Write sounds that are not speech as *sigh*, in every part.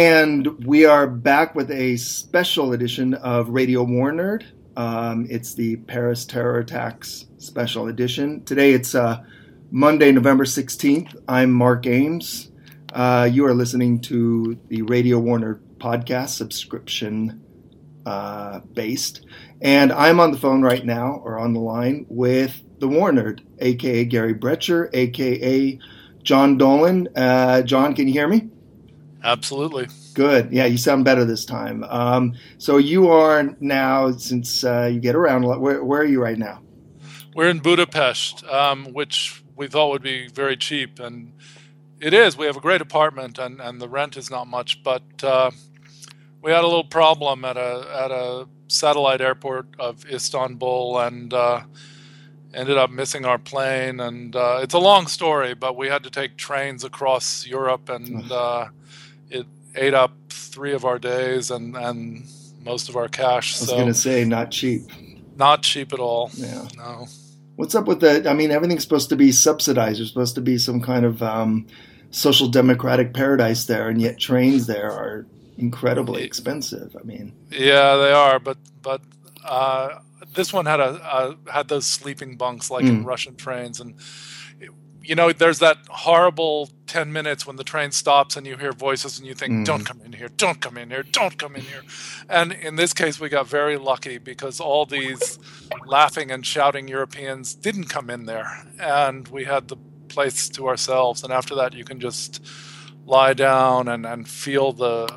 And we are back with a special edition of Radio War Nerd. Um, it's the Paris terror attacks special edition. Today it's uh, Monday, November 16th. I'm Mark Ames. Uh, you are listening to the Radio War Nerd podcast, subscription uh, based. And I'm on the phone right now, or on the line, with the War Nerd, aka Gary Brecher, aka John Dolan. Uh, John, can you hear me? Absolutely. Good. Yeah, you sound better this time. Um, so you are now, since uh, you get around a lot, where, where, are you right now? We're in Budapest, um, which we thought would be very cheap, and it is. We have a great apartment, and, and the rent is not much, but uh, we had a little problem at a at a satellite airport of Istanbul, and uh, ended up missing our plane. And uh, it's a long story, but we had to take trains across Europe, and uh, it ate up three of our days and and most of our cash. I was so, going to say, not cheap. Not cheap at all. Yeah. No. What's up with that? I mean, everything's supposed to be subsidized. There's supposed to be some kind of um, social democratic paradise there, and yet trains there are incredibly expensive. I mean, yeah, they are, but but uh, this one had a, a, had those sleeping bunks like mm. in Russian trains, and you know, there's that horrible ten minutes when the train stops and you hear voices and you think, mm. "Don't come in here! Don't come in here! Don't come in here!" And in this case, we got very lucky because all these laughing and shouting Europeans didn't come in there, and we had the place to ourselves. And after that, you can just lie down and, and feel the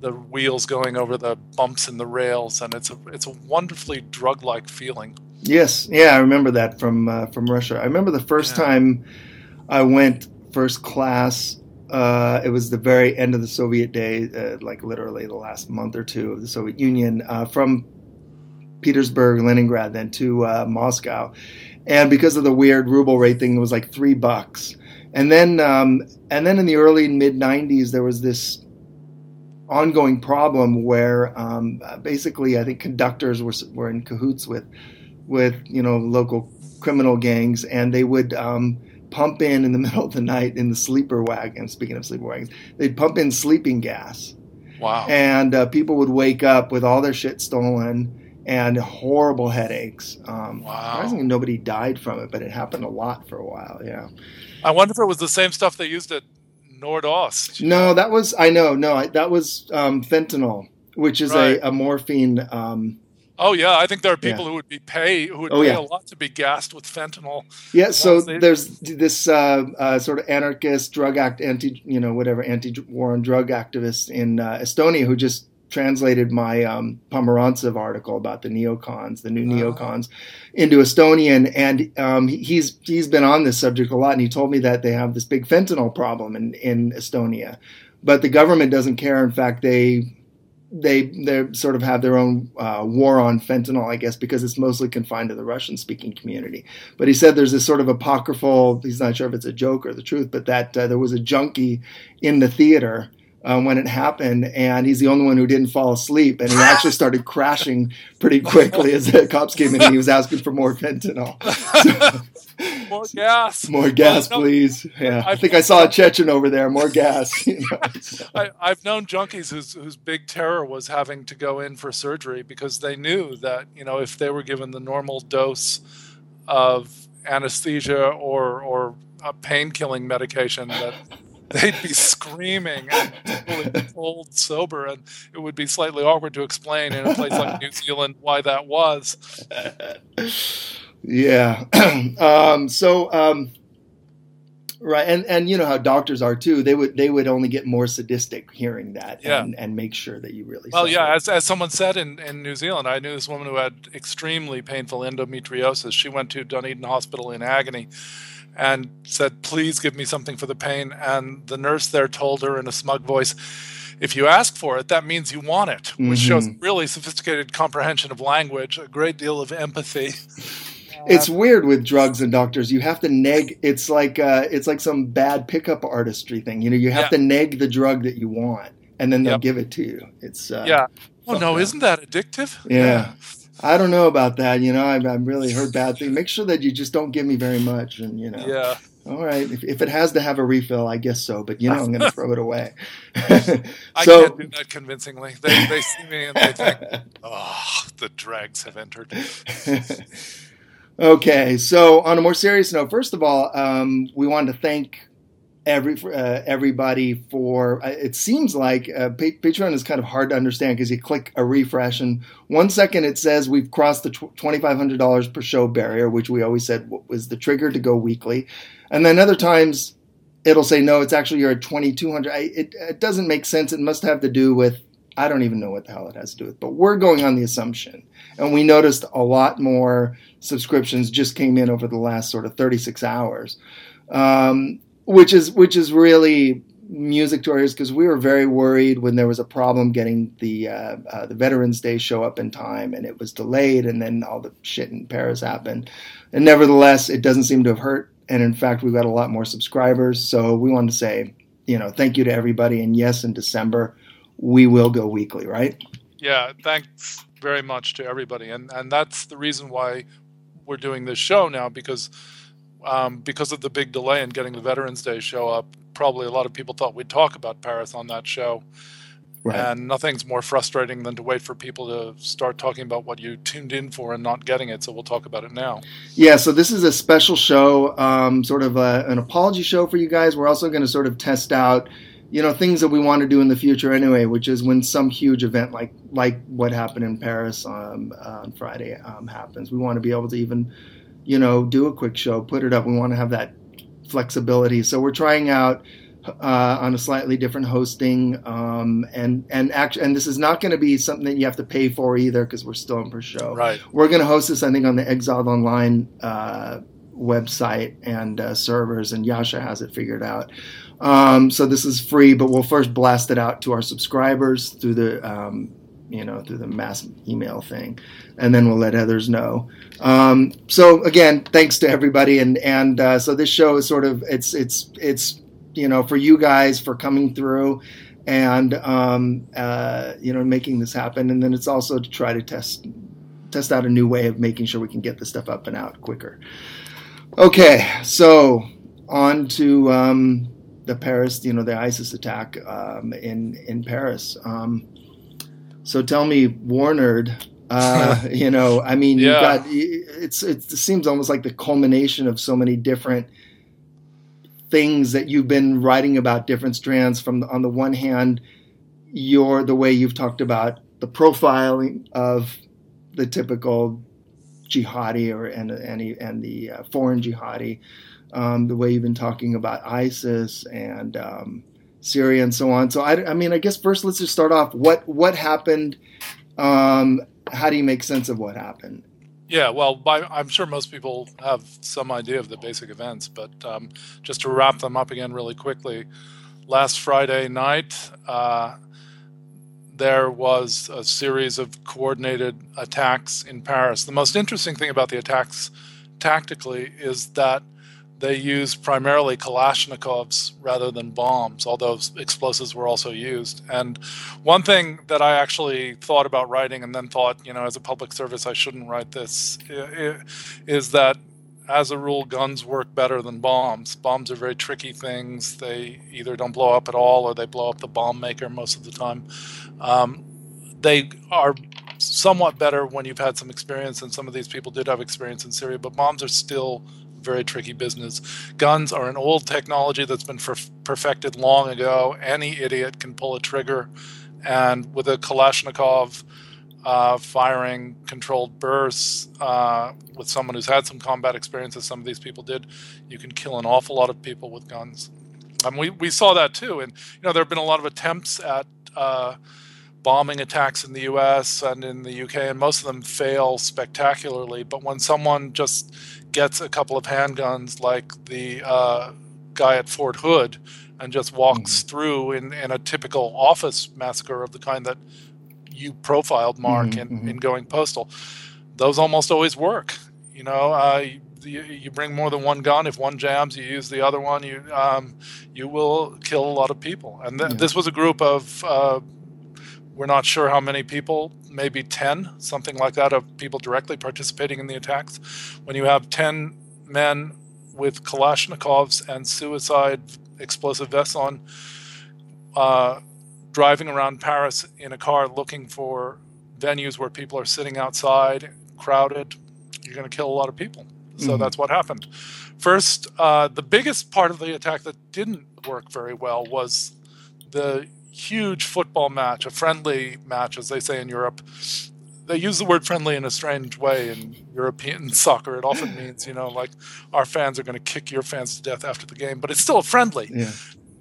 the wheels going over the bumps in the rails, and it's a it's a wonderfully drug like feeling. Yes, yeah, I remember that from uh, from Russia. I remember the first yeah. time I went first class. Uh, it was the very end of the Soviet day, uh, like literally the last month or two of the Soviet Union, uh, from Petersburg, Leningrad, then to uh, Moscow, and because of the weird ruble rate thing, it was like three bucks. And then, um, and then in the early mid '90s, there was this ongoing problem where um, basically I think conductors were were in cahoots with with you know local criminal gangs, and they would um, pump in in the *laughs* middle of the night in the sleeper wagon. Speaking of sleeper wagons, they'd pump in sleeping gas. Wow! And uh, people would wake up with all their shit stolen and horrible headaches. Um, wow! Surprisingly, nobody died from it, but it happened a lot for a while. Yeah. I wonder if it was the same stuff they used at Nordost. No, that was I know. No, that was um, fentanyl, which is right. a, a, morphine. Um, oh yeah, I think there are people yeah. who would be pay who would oh, pay yeah. a lot to be gassed with fentanyl. Yeah, so there's this uh, uh, sort of anarchist drug act anti you know whatever anti war and drug activist in uh, Estonia who just translated my um, Pomerantsev article about the neocons, the new oh. neocons, into Estonian, and um, he's he's been on this subject a lot, and he told me that they have this big fentanyl problem in in Estonia, but the government doesn't care. In fact, they they they sort of have their own uh, war on fentanyl, I guess, because it's mostly confined to the Russian speaking community. But he said there's this sort of apocryphal. He's not sure if it's a joke or the truth, but that uh, there was a junkie in the theater um, when it happened, and he's the only one who didn't fall asleep, and he actually *laughs* started crashing pretty quickly as the cops came in, and he was asking for more fentanyl. So, *laughs* more gas, more gas, well, no, please. Yeah, I've, i think I saw a Chechen over there. More gas. You know, so. *laughs* I, have known junkies whose whose big terror was having to go in for surgery because they knew that you know if they were given the normal dose of anesthesia or or a pain killing medication that *laughs* they'd be screaming and be *laughs* told sober and it would be slightly awkward to explain in a place like new zealand why that was. *laughs* Yeah. *clears throat* Um, so um, right and and you know how doctors are too. They would they would only get more sadistic hearing that yeah. and, and make sure that you really well yeah as, as someone said in, in new zealand i knew this woman who had extremely painful endometriosis. She went to dunedin hospital in agony and said, Please give me something for the pain. And the nurse there told her in a smug voice, If you ask for it, that means you want it, which mm-hmm. shows really sophisticated comprehension of language, a great deal of empathy. *laughs* It's weird with drugs and doctors. You have to neg. It's like uh, it's like some bad pickup artistry thing. You know, you have yeah. to neg the drug that you want, and then they'll yep. give it to you. It's uh, yeah. Oh no, isn't that addictive? Yeah. yeah. I don't know about that. You know, I've, I've really heard bad things. Make sure that you just don't give me very much, and you know. Yeah. All right. If, if, it has to have a refill, I guess so. But you know, I'm going *laughs* to throw it away. so, I can't do that convincingly. They, they see me and they think, *laughs* "Oh, the dregs have entered." *laughs* okay. So, on a more serious note, first of all, um, we wanted to thank every uh, everybody for. Uh, it seems like uh, Patreon is kind of hard to understand because you click a refresh and one second it says we've crossed the twenty five hundred dollars per show barrier, which we always said was the trigger to go weekly, and then other times it'll say no, it's actually you're at twenty two hundred. It, it doesn't make sense. It must have to do with I don't even know what the hell it has to do with, but we're going on the assumption. And we noticed a lot more subscriptions just came in over the last sort of 36 hours. Um, which is which is really music to our ears because we were very worried when there was a problem getting the uh, uh, the Veterans Day show up in time, and it was delayed, and then all the shit in Paris happened. And nevertheless, it doesn't seem to have hurt, and in fact, we've got a lot more subscribers. So we wanted to say, you know, thank you to everybody, and yes, in December we will go weekly, right? Yeah, thanks very much to everybody, and and that's the reason why we're doing this show now because um, because of the big delay in getting the Veterans Day show up, probably a lot of people thought we'd talk about Paris on that show. Right. And nothing's more frustrating than to wait for people to start talking about what you tuned in for and not getting it. So we'll talk about it now. Yeah, so this is a special show, um, sort of a, an apology show for you guys. We're also going to sort of test out, you know, things that we want to do in the future anyway, which is when some huge event like like what happened in Paris um, uh, on Friday um, happens. We want to be able to even you know, do a quick show, put it up. We want to have that flexibility. So we're trying out uh, on a slightly different hosting, um, and and actually, and this is not going to be something that you have to pay for either because we're still in per show. Right. We're going to host this, I think, on the Exiled Online uh, website and uh, servers, and Yasha has it figured out. Um, so this is free, but we'll first blast it out to our subscribers through the um, you know, through the mass email thing, and then we'll let others know. Um, so again, thanks to everybody, and and uh, so this show is sort of it's it's it's you know for you guys for coming through, and um, uh, you know making this happen, and then it's also to try to test test out a new way of making sure we can get the stuff up and out quicker. Okay, so on to um, the Paris, you know, the ISIS attack um, in in Paris. Um, so tell me, Warnerd, uh, *laughs* you know, I mean, yeah. you got it's it seems almost like the culmination of so many different things that you've been writing about different strands. From the, on the one hand, your the way you've talked about the profiling of the typical jihadi or and and, and the uh, foreign jihadi, um, the way you've been talking about ISIS and um, Syria and so on. So I, I mean, I guess first let's just start off. What what happened? Um, how do you make sense of what happened? Yeah, well, I'm sure most people have some idea of the basic events, but um, just to wrap them up again really quickly, last Friday night, uh, there was a series of coordinated attacks in Paris. The most interesting thing about the attacks tactically is that they used primarily Kalashnikovs rather than bombs, although explosives were also used. And one thing that I actually thought about writing and then thought, you know, as a public service, I shouldn't write this, is that as a rule, guns work better than bombs. Bombs are very tricky things. They either don't blow up at all or they blow up the bomb maker most of the time. Um, they are somewhat better when you've had some experience, and some of these people did have experience in Syria, but bombs are still very tricky business. Guns are an old technology that's been perfected long ago. Any idiot can pull a trigger, and with a Kalashnikov uh, firing controlled bursts uh, with someone who's had some combat experience, as some of these people did, you can kill an awful lot of people with guns. Um, we we saw that too, and you know there have been a lot of attempts at uh, bombing attacks in the U.S. and in the U.K., and most of them fail spectacularly. But when someone just gets a couple of handguns like the uh, guy at Fort Hood and just walks mm-hmm. through in, in a typical office massacre of the kind that you profiled, Mark, mm-hmm, in, mm-hmm. in Going Postal. Those almost always work. You know, uh, you, you, bring more than one gun. If one jams, you use the other one. You um, you will kill a lot of people. And th- yeah. this was a group of uh, we're not sure how many people, maybe 10, something like that, of people directly participating in the attacks. When you have 10 men with Kalashnikovs and suicide explosive vests on, uh, driving around Paris in a car looking for venues where people are sitting outside, crowded. You're going to kill a lot of people. So mm-hmm. that's what happened. First, uh, the biggest part of the attack that didn't work very well was the huge football match, a friendly match, as they say in Europe. They use the word friendly in a strange way in European *laughs* soccer. It often *clears throat* means, you know, like our fans are going to kick your fans to death after the game, but it's still friendly. Yeah.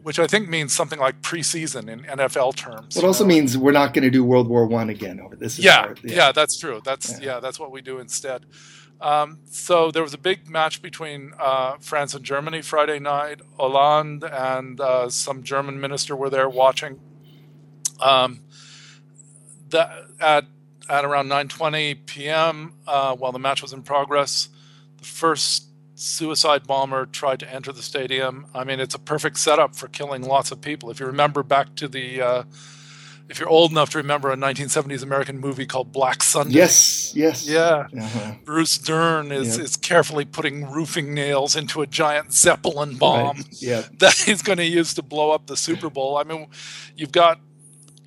Which I think means something like preseason in NFL terms. It also know? means we're not going to do World War One again over this. Yeah, yeah, yeah, that's true. That's yeah. yeah, that's what we do instead. Um, so there was a big match between uh, France and Germany Friday night. Hollande and uh, some German minister were there watching. Um, that at at around 9:20 p.m. Uh, while the match was in progress, the first suicide bomber tried to enter the stadium. I mean, it's a perfect setup for killing lots of people. If you remember back to the uh, if you're old enough to remember a 1970s American movie called Black Sunday. Yes, yes. Yeah. Uh-huh. Bruce Dern is, yep. is carefully putting roofing nails into a giant Zeppelin bomb right. yep. *laughs* that he's going to use to blow up the Super Bowl. I mean, you've got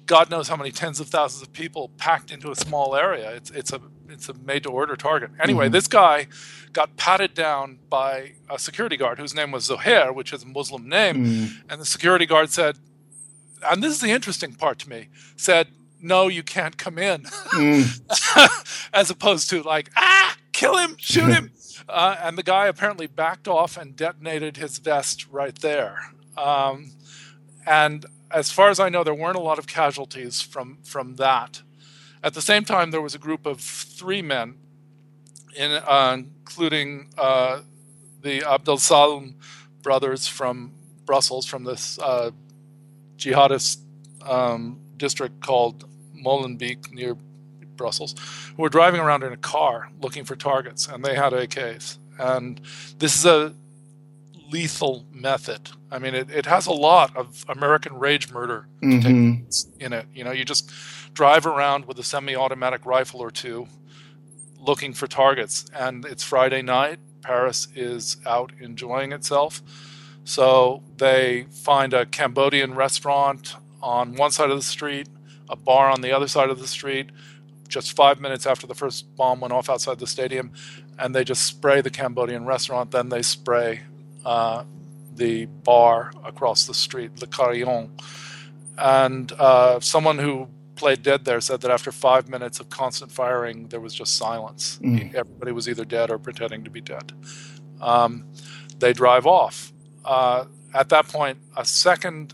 God knows how many tens of thousands of people packed into a small area. It's, it's a it's a made to order target. Anyway, mm-hmm. this guy got patted down by a security guard whose name was Zohair, which is a Muslim name, mm. and the security guard said, and this is the interesting part to me, said, no, you can't come in. Mm. *laughs* As opposed to like, ah, kill him, shoot him. *laughs* uh, and the guy apparently backed off and detonated his vest right there. Um, and as far as I know, there weren't a lot of casualties from, from that. At the same time, there was a group of three men, in, uh, including uh, the Abdeslam brothers from Brussels, from this uh, jihadist um, district called Molenbeek near Brussels, who were driving around in a car looking for targets, and they had AKs. And this is a lethal method. I mean, it, it has a lot of American rage murder mm-hmm. in it. You know, you just drive around with a semi-automatic rifle or two, looking for targets. And it's Friday night. Paris is out enjoying itself so they find a Cambodian restaurant on one side of the street, a bar on the other side of the street, just five minutes after the first bomb went off outside the stadium, and they just spray the Cambodian restaurant. Then they spray uh, the bar across the street, Le Carillon. And uh, someone who played dead there said that after five minutes of constant firing, there was just silence. Mm. Everybody was either dead or pretending to be dead. Um, they drive off uh, at that point, a second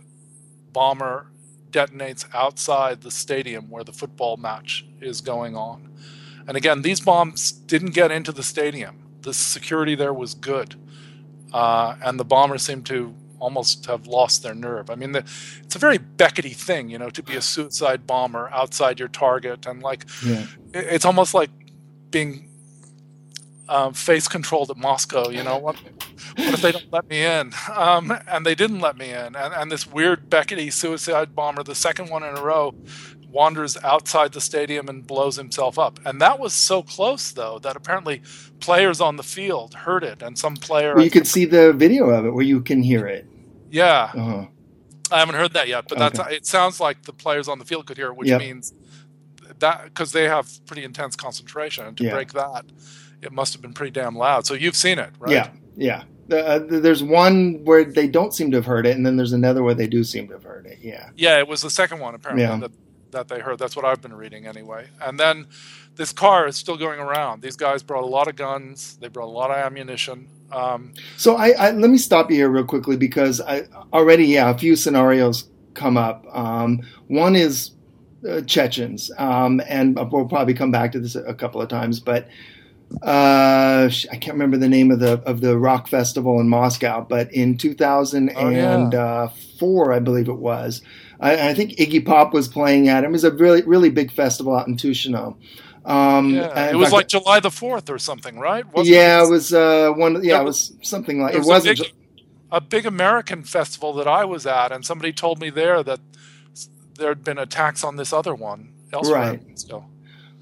bomber detonates outside the stadium where the football match is going on. And again, these bombs didn't get into the stadium. The security there was good. Uh, and the bombers seemed to almost have lost their nerve. I mean, the, it's a very Beckety thing, you know, to be a suicide bomber outside your target. And like, yeah. it, it's almost like being um, face controlled at Moscow. You know what? What if they don't let me in? Um, and they didn't let me in. And, and this weird Beckety suicide bomber, the second one in a row, wanders outside the stadium and blows himself up. And that was so close, though, that apparently players on the field heard it, and some player. Well, you can see the video of it where you can hear it. Yeah. Uh-huh. I haven't heard that yet, but okay. that's it. Sounds like the players on the field could hear it, which yep. means that because they have pretty intense concentration, to yeah. break that it must have been pretty damn loud. So you've seen it, right? Yeah, yeah. Uh, there's one where they don't seem to have heard it, and then there's another where they do seem to have heard it. Yeah. Yeah, it was the second one apparently yeah. that that they heard. That's what I've been reading anyway. And then this car is still going around. These guys brought a lot of guns. They brought a lot of ammunition. Um, so I, I, let me stop you here real quickly because I already yeah a few scenarios come up. Um, one is uh, Chechens, um, and we'll probably come back to this a couple of times, but uh, I can't remember the name of the of the rock festival in Moscow, but in 2004, oh, yeah. I believe it was. I, I, think Iggy Pop was playing at it. It was a really really big festival out in Tushino. Um, yeah, it was fact, like July the Fourth or something, right? Wasn't yeah, it? it was uh, one. Yeah, it was something like it, was it wasn't. A big, a big American festival that I was at, and somebody told me there that there had been attacks on this other one elsewhere. Right. So.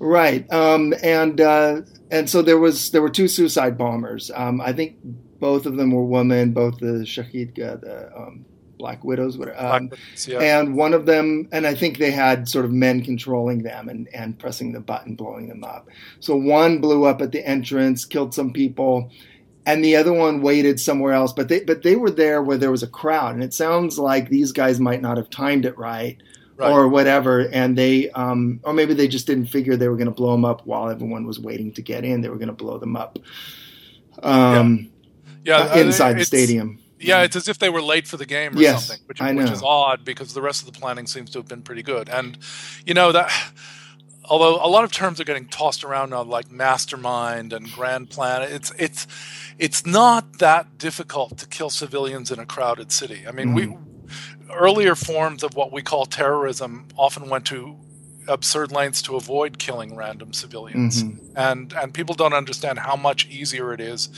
Right. Um, and uh, and so there was there were two suicide bombers. Um, I think Both of them were women. Both the Shahid, uh, the um, Black Widows, whatever. Um, Black Widows, yeah. and one of them, and I think they had sort of men controlling them and, and pressing the button, blowing them up. So one blew up at the entrance, killed some people, and the other one waited somewhere else. But they but they were there where there was a crowd, and it sounds like these guys might not have timed it right. Right. Or whatever, and they, um, or maybe they just didn't figure they were going to blow them up while everyone was waiting to get in. They were going to blow them up um, yeah, uh, inside the stadium. Yeah, it's as if they were late for the game or Yes, something, which, which is odd because the rest of the planning seems to have been pretty good. And you know that, although a lot of terms are getting tossed around now, like mastermind and grand plan, it's it's it's not that difficult to kill civilians in a crowded city. I mean, we Mm-hmm. Earlier forms of what we call terrorism often went to absurd lengths to avoid killing random civilians Mhm. and and people don't understand how much easier it is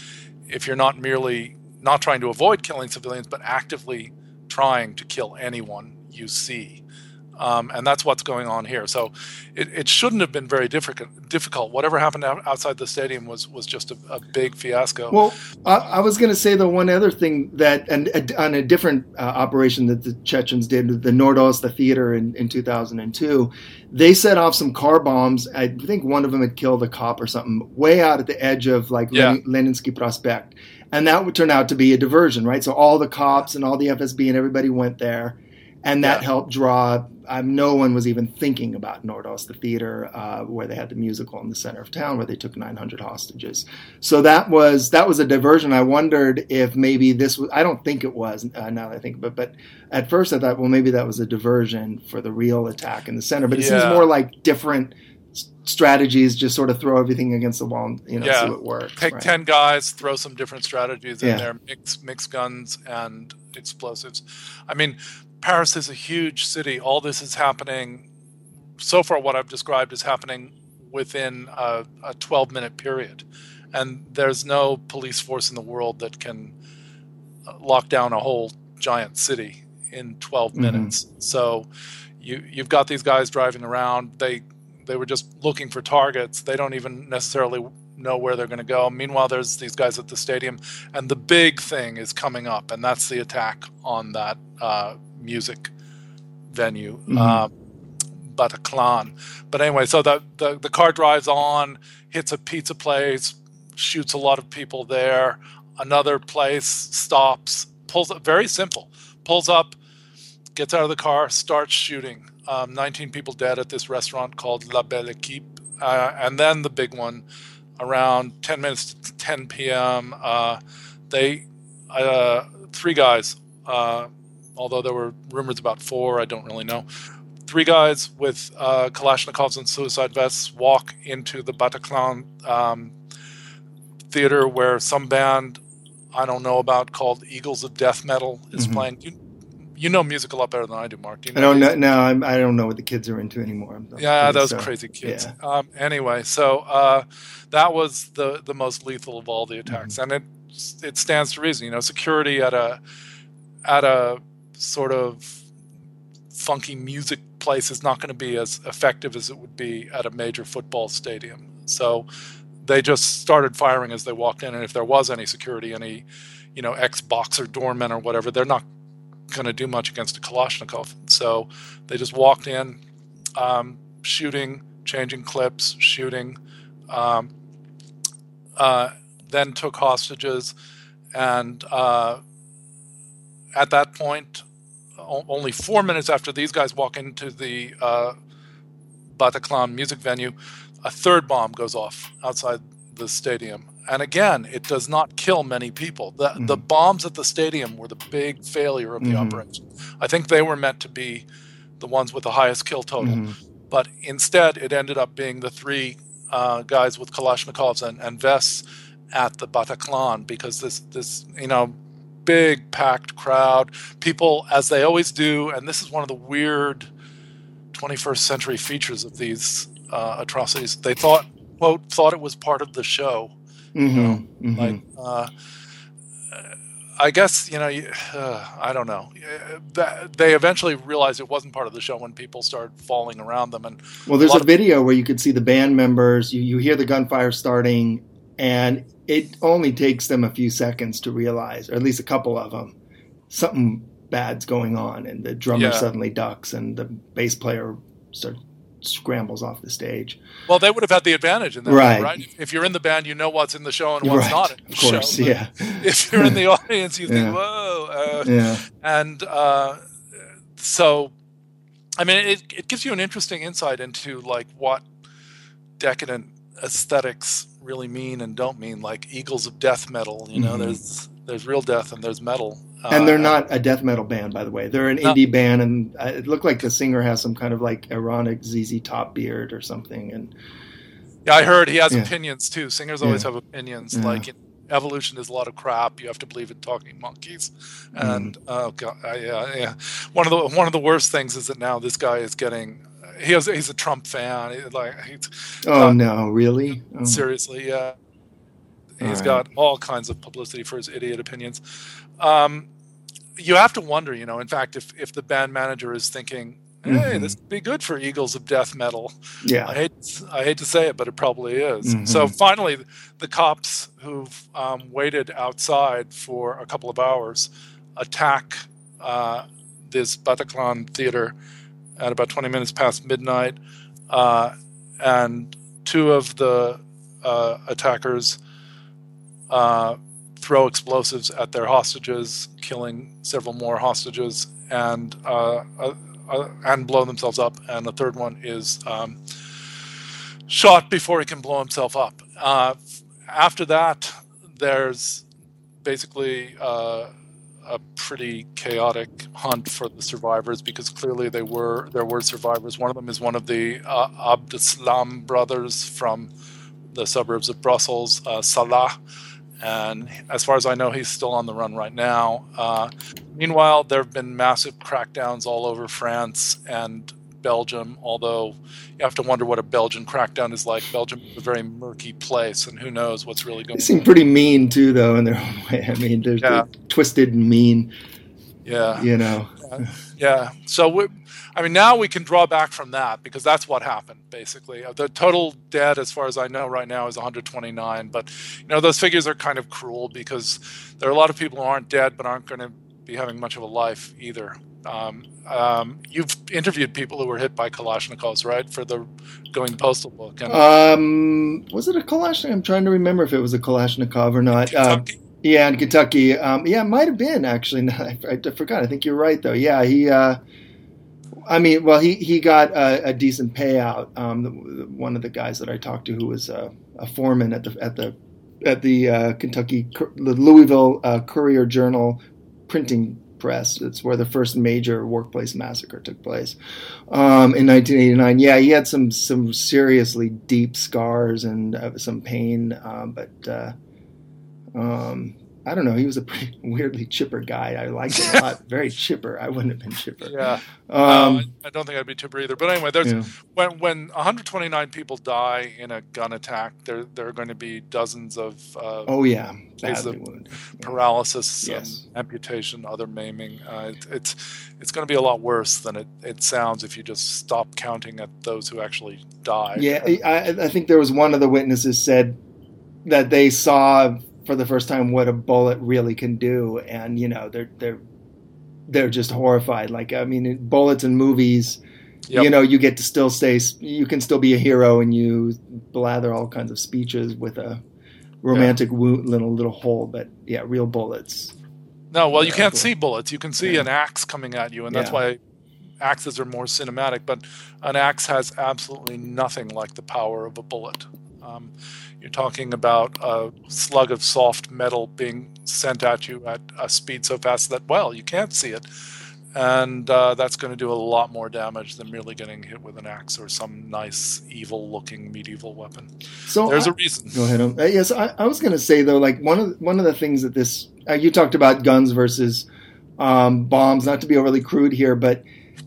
if you're not merely not trying to avoid killing civilians but actively trying to kill anyone you see um, and that's what's going on here so it, it shouldn't have been very difficult difficult whatever happened outside the stadium was was just a, a big fiasco Well, I, I was going to say the one other thing that, and on a different uh, operation that the Chechens did, the Nordost, the theater in, in 2002, they set off some car bombs. I think one of them had killed a cop or something, way out at the edge of like Yeah. Lenin, Leninsky Prospect, and that would turn out to be a diversion, right? So all the cops and all the FSB and everybody went there, and that Yeah. helped draw. Um, no one was even thinking about Nordost, the theater uh, where they had the musical in the center of town, where they took 900 hostages. So that was that was a diversion. I wondered if maybe this was. I don't think it was. Uh, now that I think, but but at first I thought, well, maybe that was a diversion for the real attack in the center. But it seems more like different strategies. Just sort of throw everything against the wall and you know Yeah. see what works. take right? 10 guys throw some different strategies in Yeah. there mix mix guns and explosives i mean paris is a huge city. All this is happening so far what i've described is happening within a, a 12 minute period. And there's no police force in the world that can uh, lock down a whole giant city in 12 Mhm. minutes. So you you've got these guys driving around. They they were just looking for targets. They don't even necessarily know where they're going to go. Meanwhile there's these guys at the stadium and the big thing is coming up and that's the attack on that uh, music venue Mhm. uh, Bataclan. But anyway, so the, the the car drives on, hits a pizza place, shoots a lot of people there. Another place stops, pulls up. Very simple. Pulls up, gets out of the car, starts shooting. Um, 19 people dead at this restaurant called La Belle Equipe. Uh, and then the big one, around 10 minutes to 10 p.m. Uh, they uh, three guys. Although there were rumors about four, I don't really know three guys with uh, Kalashnikovs and suicide vests walk into the Bataclan um, theater where some band I don't know about called Eagles of Death Metal is Mhm. playing. You, you know music a lot better than I do, Mark. Do you I don't know. No, I'm, I don't know what the kids are into anymore. Yeah, those so- crazy kids. yeah. Um, anyway, so uh, that was the the most lethal of all the attacks, Mm-hmm. and it it stands to reason. You know, security at a at a sort of funky music place is not going to be as effective as it would be at a major football stadium. So they just started firing as they walked in, and if there was any security, any you know ex boxer doorman or whatever, they're not going to do much against a Kalashnikov. So they just walked in, um, shooting, changing clips, shooting, um, uh, then took hostages, and uh, at that point, only four minutes after these guys walk into the uh, Bataclan music venue, a third bomb goes off outside the stadium. And again, it does not kill many people. The, the bombs at the stadium were the big failure of the Mhm. operation. I think they were meant to be the ones with the highest kill total Mhm. but instead it ended up being the three uh, guys with Kalashnikovs and, and vests at the Bataclan because this this you know big packed crowd people as they always do and this is one of the weird 21st century features of these uh, atrocities they thought quote thought it was part of the show Mhm. Mhm. like uh, I guess you know uh, I don't know Uh, they eventually realized it wasn't part of the show when people started falling around them and Well, there's lot a video where you could see the band members. You, you hear the gunfire starting, and it only takes them a few seconds to realize, or at least a couple of them, something bad's going on, and the drummer Yeah. suddenly ducks, and the bass player sort of scrambles off the stage. Well, they would have had the advantage in that, Right. right? If, you're in the band, you know what's in the show and what's right, not in the of course, show. Yeah, *laughs* If you're in the *laughs* audience, you think, "Whoa!" Uh, yeah, and uh, so, I mean, it it gives you an interesting insight into like what decadent aesthetics really mean and don't mean. Like Eagles of Death metal, you know, Mhm. there's there's real death and there's metal. and they're Uh, not a death metal band, by the way. They're an No. indie band, and uh, it looked like the singer has some kind of like ironic ZZ Top beard or something, and Yeah, I heard he has Yeah. opinions too. Singers always Yeah. have opinions. Yeah. Like evolution is a lot of crap. You have to believe in talking monkeys. And Mm-hmm. oh god, I, yeah, yeah. One of the one of the worst things is that now this guy is getting. He he's a Trump fan. He, like oh Uh, no, really? Oh. seriously, yeah. He's All right. got all kinds of publicity for his idiot opinions. Um, you have to wonder, you know. In fact, if if the band manager is thinking, "Hey, Mhm. this would be good for Eagles of Death Metal," Yeah, I hate I hate to say it, but it probably is. Mhm. So finally, the cops who've um, waited outside for a couple of hours attack uh, this Bataclan theater at about 20 minutes past midnight, uh, and two of the uh, attackers uh, throw explosives at their hostages, killing several more hostages, and uh, uh, uh, and blow themselves up. And the third one is um, shot before he can blow himself up. After that, there's basically a pretty chaotic hunt for the survivors because clearly they were there were survivors. One of them is one of the uh, Abdeslam brothers from the suburbs of Brussels, uh, Salah. And as far as I know, he's still on the run right now. Uh, meanwhile, there have been massive crackdowns all over France and Belgium, although you have to wonder what a Belgian crackdown is like. Belgium is a very murky place, and who knows what's really going on. they seem pretty mean too, though, in their own *laughs* way. I mean, they're, Yeah. they're twisted and mean, Yeah. you know. Yeah. So, we, I mean, now we can draw back from that because that's what happened, basically. Uh, The total dead, as far as I know right now, is 129. But, you know, those figures are kind of cruel because there are a lot of people who aren't dead but aren't going to be having much of a life either. Um, um, you've interviewed people who were hit by Kalashnikovs, right, for the Going Postal book. And Um, was it a Kalashnikov? I'm trying to remember if it was a Kalashnikov or not. Uh, yeah, in Kentucky. Um, yeah, it might have been actually. *laughs* No, I, I forgot. I think you're right though. Yeah, he. Uh, I mean, well, he he got a, a decent payout. Um, the, the- one of the guys that I talked to, who was a, a foreman at the at the at the uh, Kentucky the Louisville uh, Courier Journal printing press. It's where the first major workplace massacre took place um, in 1989. Yeah, he had some some seriously deep scars and uh, some pain, um, but uh, um, I don't know. He was a pretty *laughs* weirdly chipper guy. I liked him a lot. *laughs* Very chipper. I wouldn't have been chipper. yeah. Um, no, I, I don't think I'd be chipper either. But anyway, there's yeah. when when 129 people die in a gun attack, there there are going to be dozens of uh, Oh yeah, Cases of paralysis, Yes. and amputation, other maiming. Uh, it, it's it's going to be a lot worse than it, it sounds if you just stop counting at those who actually died. Yeah, I, I think there was one of the witnesses said that they saw for the first time what a bullet really can do, and you know they're they're they're just horrified. Like I mean, bullets in movies, Yep. you know, you get to still stay, you can still be a hero, and you blather all kinds of speeches with a romantic wo- little little hole. But yeah, real bullets. No, well, you Yeah, can't cool. see bullets. You can see Yeah. an axe coming at you, and that's Yeah. why axes are more cinematic. But an axe has absolutely nothing like the power of a bullet. Um, you're talking about a slug of soft metal being sent at you at a speed so fast that, well, you can't see it. And uh, that's going to do a lot more damage than merely getting hit with an axe or some nice, evil looking medieval weapon. So There's I- a reason. Go ahead. Um, uh, yes, I, I was going to say though, like one of one of the things that this uh, you talked about guns versus um, bombs. Not to be overly crude here, but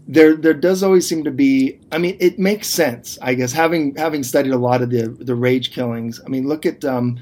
there there does always seem to be. I mean, it makes sense, I guess. Having having studied a lot of the the rage killings. I mean, look at. Um,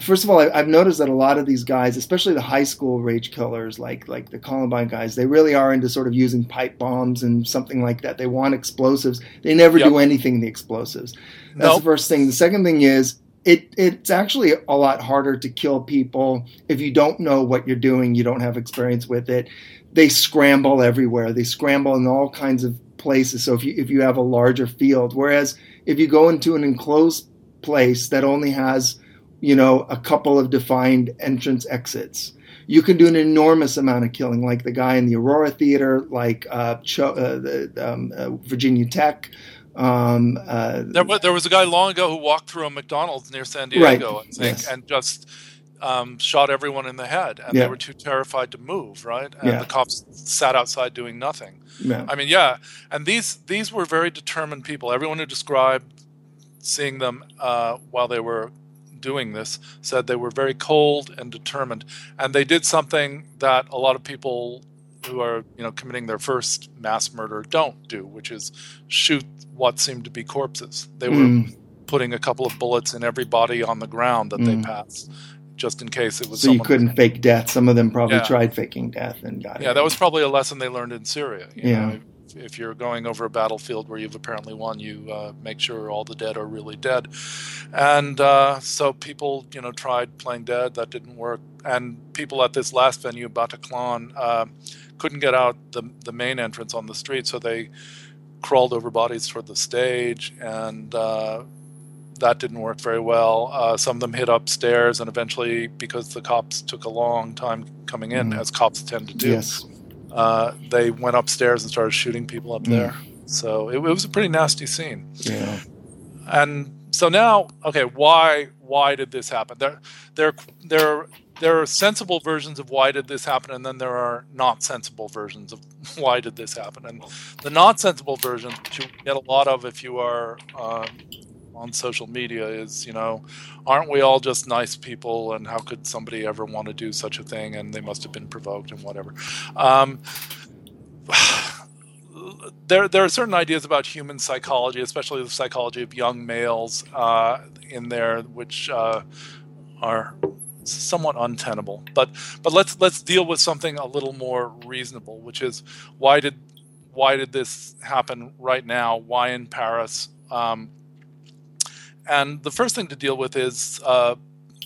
First of all, I, I've noticed that a lot of these guys, especially the high school rage killers, like like the Columbine guys, they really are into sort of using pipe bombs and something like that. They want explosives. They never Yep. do anything in the explosives. That's Nope. the first thing. The second thing is it it's actually a lot harder to kill people if you don't know what you're doing, you don't have experience with it. They scramble everywhere. They scramble in all kinds of places. So if you if you have a larger field, whereas if you go into an enclosed place that only has, you know, a couple of defined entrance exits, you can do an enormous amount of killing, like the guy in the Aurora Theater, like uh, Cho- uh, the, um, uh, Virginia Tech. Um, uh, there, there, was a guy long ago who walked through a McDonald's near San Diego, right. I think, yes. and just um, shot everyone in the head, and yeah. they were too terrified to move. Right, and yeah. the cops sat outside doing nothing. Yeah. I mean, yeah, and these these were very determined people. Everyone who described seeing them uh, while they were doing this said they were very cold and determined, and they did something that a lot of people who are you know committing their first mass murder don't do, which is shoot what seemed to be corpses. They were mm. putting a couple of bullets in every body on the ground that mm. they passed, just in case it was. So you couldn't fake death. Some of them probably yeah. tried faking death and got yeah, it. That was probably a lesson they learned in Syria. yeah. Know? if you're going over a battlefield where you've apparently won, you uh, make sure all the dead are really dead. And uh, so people, you know, tried playing dead. That didn't work. And people at this last venue, Bataclan, uh, couldn't get out the the main entrance on the street, so they crawled over bodies toward the stage, and uh, that didn't work very well. Uh, some of them hid upstairs, and eventually, because the cops took a long time coming in, mm. as cops tend to do. Yes uh, they went upstairs and started shooting people up mm. there. So it, it, was a pretty nasty scene. Yeah. And so now, okay, why why did this happen? There there there there are sensible versions of why did this happen, and then there are not sensible versions of *laughs* why did this happen. And the not sensible versions, which you get a lot of if you are um, on social media is, you know, aren't we all just nice people and how could somebody ever want to do such a thing and they must have been provoked and whatever. Um, *sighs* there, there are certain ideas about human psychology, especially the psychology of young males, uh, in there, which uh, are somewhat untenable. But but let's let's deal with something a little more reasonable, which is why did why did this happen right now? Why in Paris? Um, and the first thing to deal with is uh,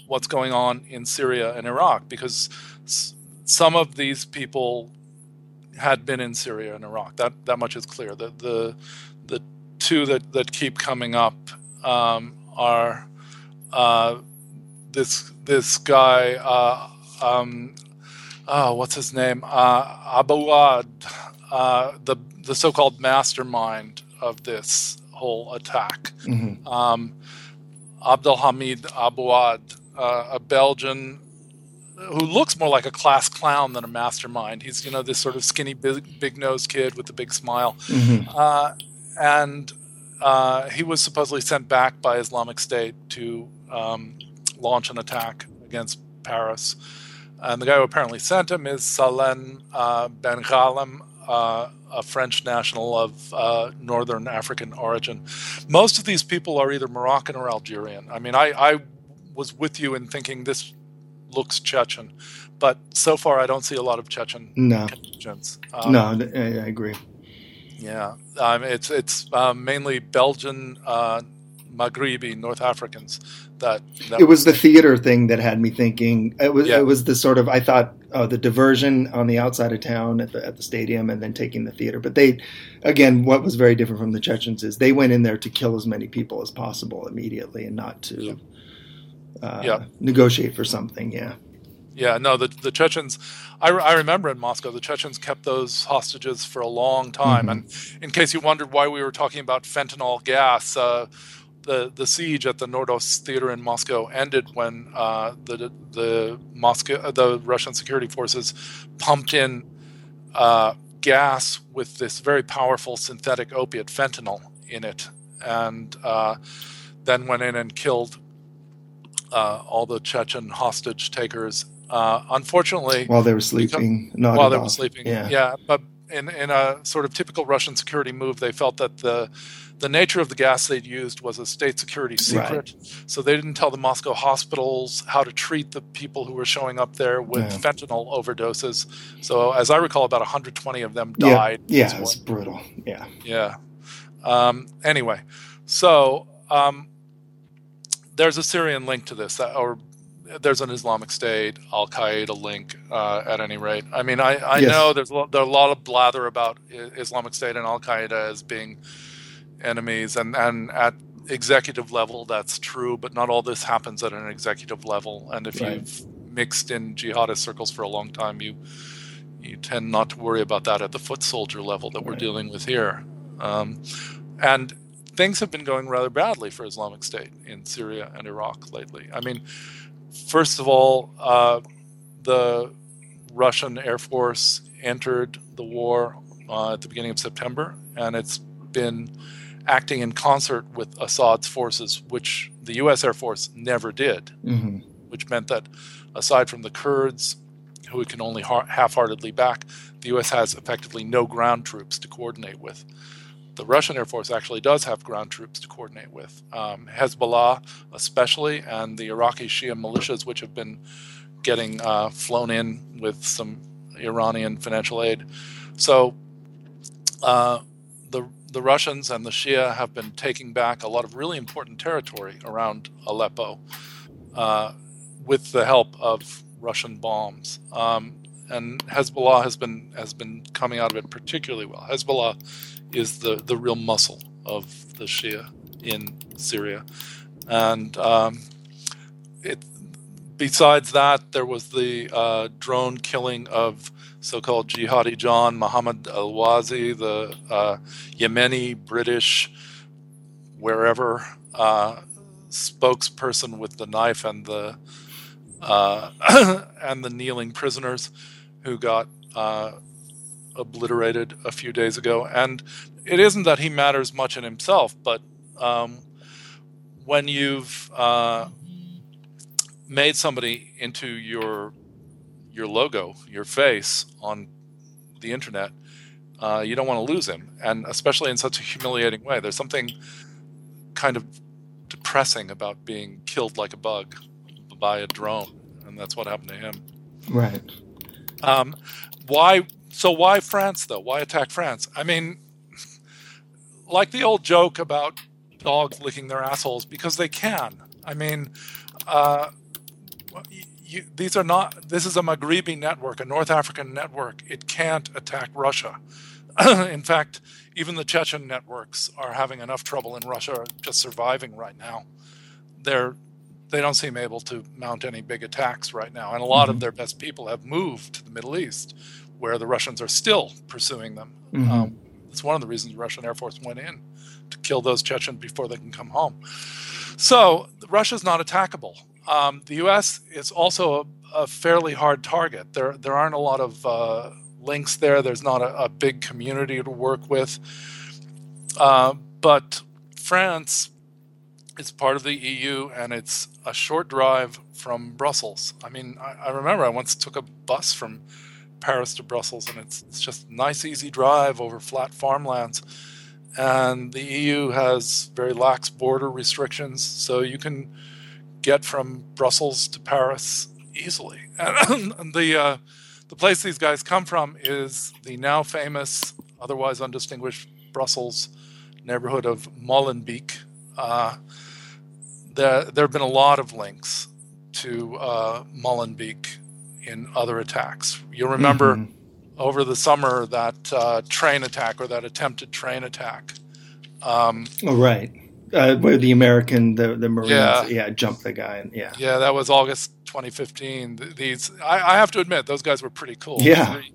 what's going on in Syria and Iraq, because s- some of these people had been in Syria and Iraq. That that much is clear. The the the two that, that keep coming up um, are uh, this this guy. Uh, um, oh, what's his name? Uh, Abaaoud, uh, the the so-called mastermind of this whole attack. Mm-hmm. Um, Abdelhamid Abaaoud, uh, a Belgian who looks more like a class clown than a mastermind. He's you know this sort of skinny, big, big nosed kid with a big smile, mm-hmm. uh, and uh, he was supposedly sent back by Islamic State to um, launch an attack against Paris. And the guy who apparently sent him is Salim uh, Benghalem, uh, a French national of uh, northern African origin. Most of these people are either Moroccan or Algerian. I mean, I, I was with you in thinking this looks Chechen, but so far I don't see a lot of Chechen no. Um, no, I, I, agree. Yeah, um, it's it's uh, mainly Belgian, uh, Maghrebi, North Africans that, that it was the theater thing that had me thinking. It was yeah. it was the sort of I thought oh, the diversion on the outside of town at the at the stadium and then taking the theater. But they, again, what was very different from the Chechens is they went in there to kill as many people as possible immediately and not to yeah. Uh, yeah. negotiate for something. Yeah. Yeah, no, the the Chechens. I, I remember in Moscow, the Chechens kept those hostages for a long time. Mm-hmm. And in case you wondered why we were talking about fentanyl gas, uh, the the siege at the Nordost Theater in Moscow ended when uh, the the Moscow uh, the Russian security forces pumped in uh, gas with this very powerful synthetic opiate fentanyl in it, and uh, then went in and killed uh, all the Chechen hostage takers. Uh, unfortunately, while they were sleeping, because, while they were sleeping, yeah. yeah, but in in a sort of typical Russian security move, they felt that the the nature of the gas they'd used was a state security secret. Right. So they didn't tell the Moscow hospitals how to treat the people who were showing up there with yeah. fentanyl overdoses. So, as I recall, about 120 of them died. Yeah, yeah it's brutal. Yeah. Yeah. Um, anyway, so um, there's a Syrian link to this, or there's an Islamic State, Al Qaeda link uh, at any rate. I mean, I, I yes. know there's a, lot, there's a lot of blather about Islamic State and Al Qaeda as being enemies, and, and at executive level, that's true, but not all this happens at an executive level. And if right. you've mixed in jihadist circles for a long time, you you tend not to worry about that at the foot soldier level that we're dealing with here. Um, and things have been going rather badly for Islamic State in Syria and Iraq lately. I mean, first of all, uh, the Russian Air Force entered the war uh, at the beginning of September, and it's been acting in concert with Assad's forces, which the U.S. Air Force never did, mm-hmm. which meant that aside from the Kurds, who it can only half heartedly back, the U.S. has effectively no ground troops to coordinate with the Russian Air Force actually does have ground troops to coordinate with. Um, Hezbollah, especially, and the Iraqi Shia militias, which have been getting uh, flown in with some Iranian financial aid. So uh, the the Russians and the Shia have been taking back a lot of really important territory around Aleppo uh, with the help of Russian bombs. Um, and Hezbollah has been has been coming out of it particularly well. Hezbollah is the, the real muscle of the Shia in Syria. And um, it, besides that, there was the uh, drone killing of so called Jihadi John Mohammed Emwazi, the uh, Yemeni British, wherever uh, spokesperson with the knife and the uh, *clears throat* and the kneeling prisoners who got uh, obliterated a few days ago. And it isn't that he matters much in himself, but um, when you've uh, made somebody into your your logo, your face on the internet, uh, you don't want to lose him, and especially in such a humiliating way. There's something kind of depressing about being killed like a bug by a drone, and that's what happened to him. Right. Um, why so why France though? Why attack France? I mean, like the old joke about dogs licking their assholes because they can. I mean, uh, you, these are not. This is a Maghrebi network, a North African network. It can't attack Russia. *clears throat* in fact, even the Chechen networks are having enough trouble in Russia just surviving right now. They're they don't seem able to mount any big attacks right now, and a lot mm-hmm. of their best people have moved to the Middle East where the Russians are still pursuing them. Mm-hmm. Um, it's one of the reasons the Russian Air Force went in to kill those Chechens before they can come home. So Russia's not attackable. Um, the U.S. is also a, a, fairly hard target. There there aren't a lot of uh, links there. There's not a, a, big community to work with. Uh, but France is part of the EU, and it's a short drive from Brussels. I mean, I, I remember I once took a bus from Paris to Brussels, and it's, it's just a nice, easy drive over flat farmlands. And the EU has very lax border restrictions, so you can get from Brussels to Paris easily. *laughs* And the uh, the place these guys come from is the now famous, otherwise undistinguished Brussels neighborhood of Molenbeek. Uh, there, there have been a lot of links to uh, Molenbeek in other attacks. You'll remember mm-hmm. over the summer that uh, train attack or that attempted train attack. Um, oh, right. Uh, where the American, the the Marines, yeah, yeah, jumped the guy, and yeah, yeah, that was August 2015. These, I, I have to admit, those guys were pretty cool. Yeah, three,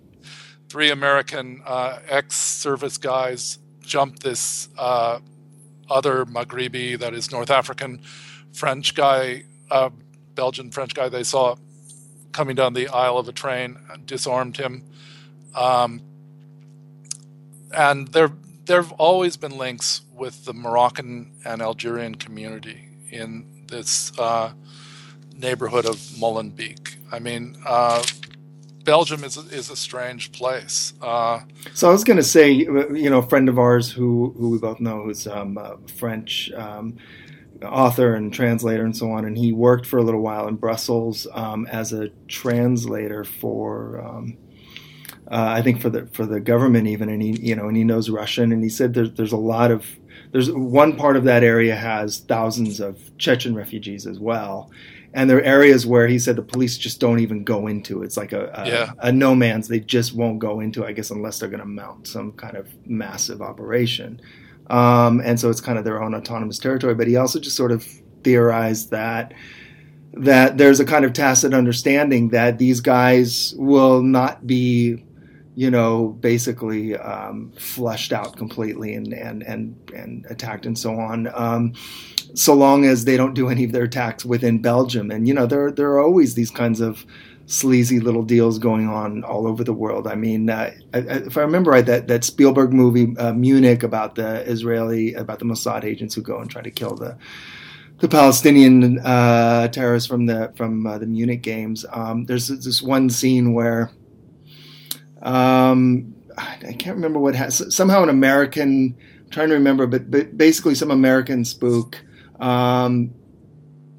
three American uh, ex-service guys jumped this uh, other Maghrebi, that is North African French guy, uh, Belgian French guy. They saw coming down the aisle of a train, disarmed him. Um, and there, there have always been links with the Moroccan and Algerian community in this uh, neighborhood of Molenbeek. I mean, uh, Belgium is a, is a strange place. Uh, so I was going to say, you know, a friend of ours who who we both know who's um, uh, French. Um, author and translator and so on, and he worked for a little while in Brussels um, as a translator for. Um, uh, I think for the for the government even, and he you know and he knows Russian, and he said there's there's a lot of there's one part of that area has thousands of Chechen refugees as well. And there are areas where he said the police just don't even go into. It's like a, a, Yeah. a no man's. They just won't go into, I guess, unless they're going to mount some kind of massive operation. Um, and so it's kind of their own autonomous territory. But he also just sort of theorized that that there's a kind of tacit understanding that these guys will not be, you know, basically um, flushed out completely and and and and attacked and so on. Um, so long as they don't do any of their attacks within Belgium, and you know, there there are always these kinds of sleazy little deals going on all over the world. I mean, uh, I, I, if I remember right, that that Spielberg movie uh, Munich about the Israeli about the Mossad agents who go and try to kill the the Palestinian uh, terrorists from the from uh, the Munich games. Um, there's this one scene where um, I can't remember what has somehow an American. I'm trying to remember, but but basically some American spook um,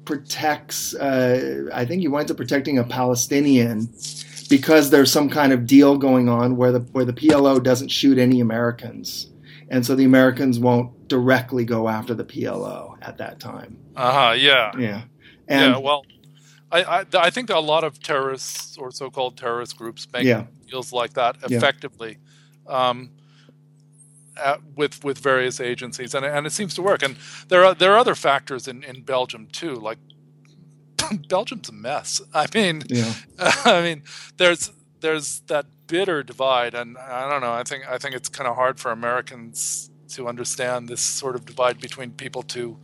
protects. Uh, I think he winds up protecting a Palestinian because there's some kind of deal going on where the where the PLO doesn't shoot any Americans, and so the Americans won't directly go after the PLO at that time. Uh huh. Yeah. Yeah, and yeah. Well, I, I I think a lot of terrorists or so-called terrorist groups make Yeah. Deals like that Yeah. effectively. Um, at, with with various agencies, and and it seems to work. And there are there are other factors in, in Belgium too. Like *clears throat* Belgium's a mess. *laughs* I mean, yeah, *laughs* I mean, there's there's that bitter divide, and I don't know. I think I think it's kind of hard for Americans to understand this sort of divide between people to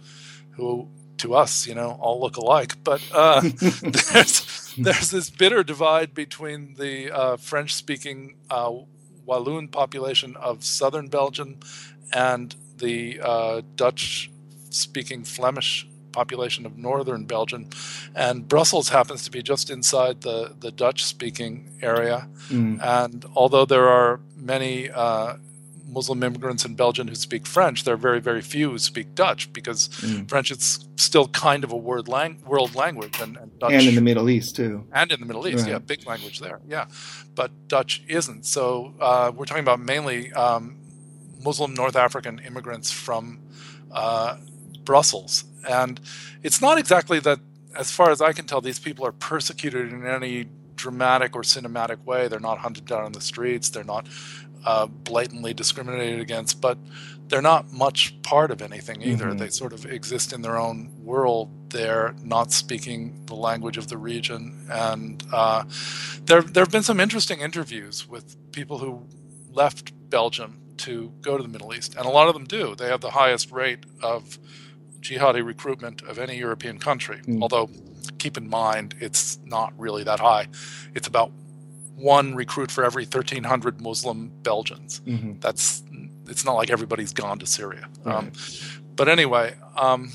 who to us, you know, all look alike. But uh, *laughs* there's there's this bitter divide between the uh, French-speaking uh, Walloon population of southern Belgium and the uh, Dutch-speaking Flemish population of northern Belgium, and Brussels happens to be just inside the the Dutch-speaking area. Mm. And although there are many uh, Muslim immigrants in Belgium who speak French, there are very, very few who speak Dutch because Mm. French is still kind of a word lang- world language, and, and Dutch and in the Middle East too. and in the Middle East, Right. yeah, big language there, yeah, but Dutch isn't. So uh, we're talking about mainly um, Muslim North African immigrants from uh, Brussels, and it's not exactly that, as far as I can tell, these people are persecuted in any dramatic or cinematic way. They're not hunted down in the streets. They're not uh, blatantly discriminated against, but they're not much part of anything either. Mhm. They sort of exist in their own world. They're not speaking the language of the region, and uh, there there have been some interesting interviews with people who left Belgium to go to the Middle East, and a lot of them do. They have the highest rate of jihadi recruitment of any European country. Mm. Although, keep in mind, it's not really that high. It's about one recruit for every 1,300 Muslim Belgians hmm that's it's not like everybody's gone to Syria. Um, Right. but anyway, um,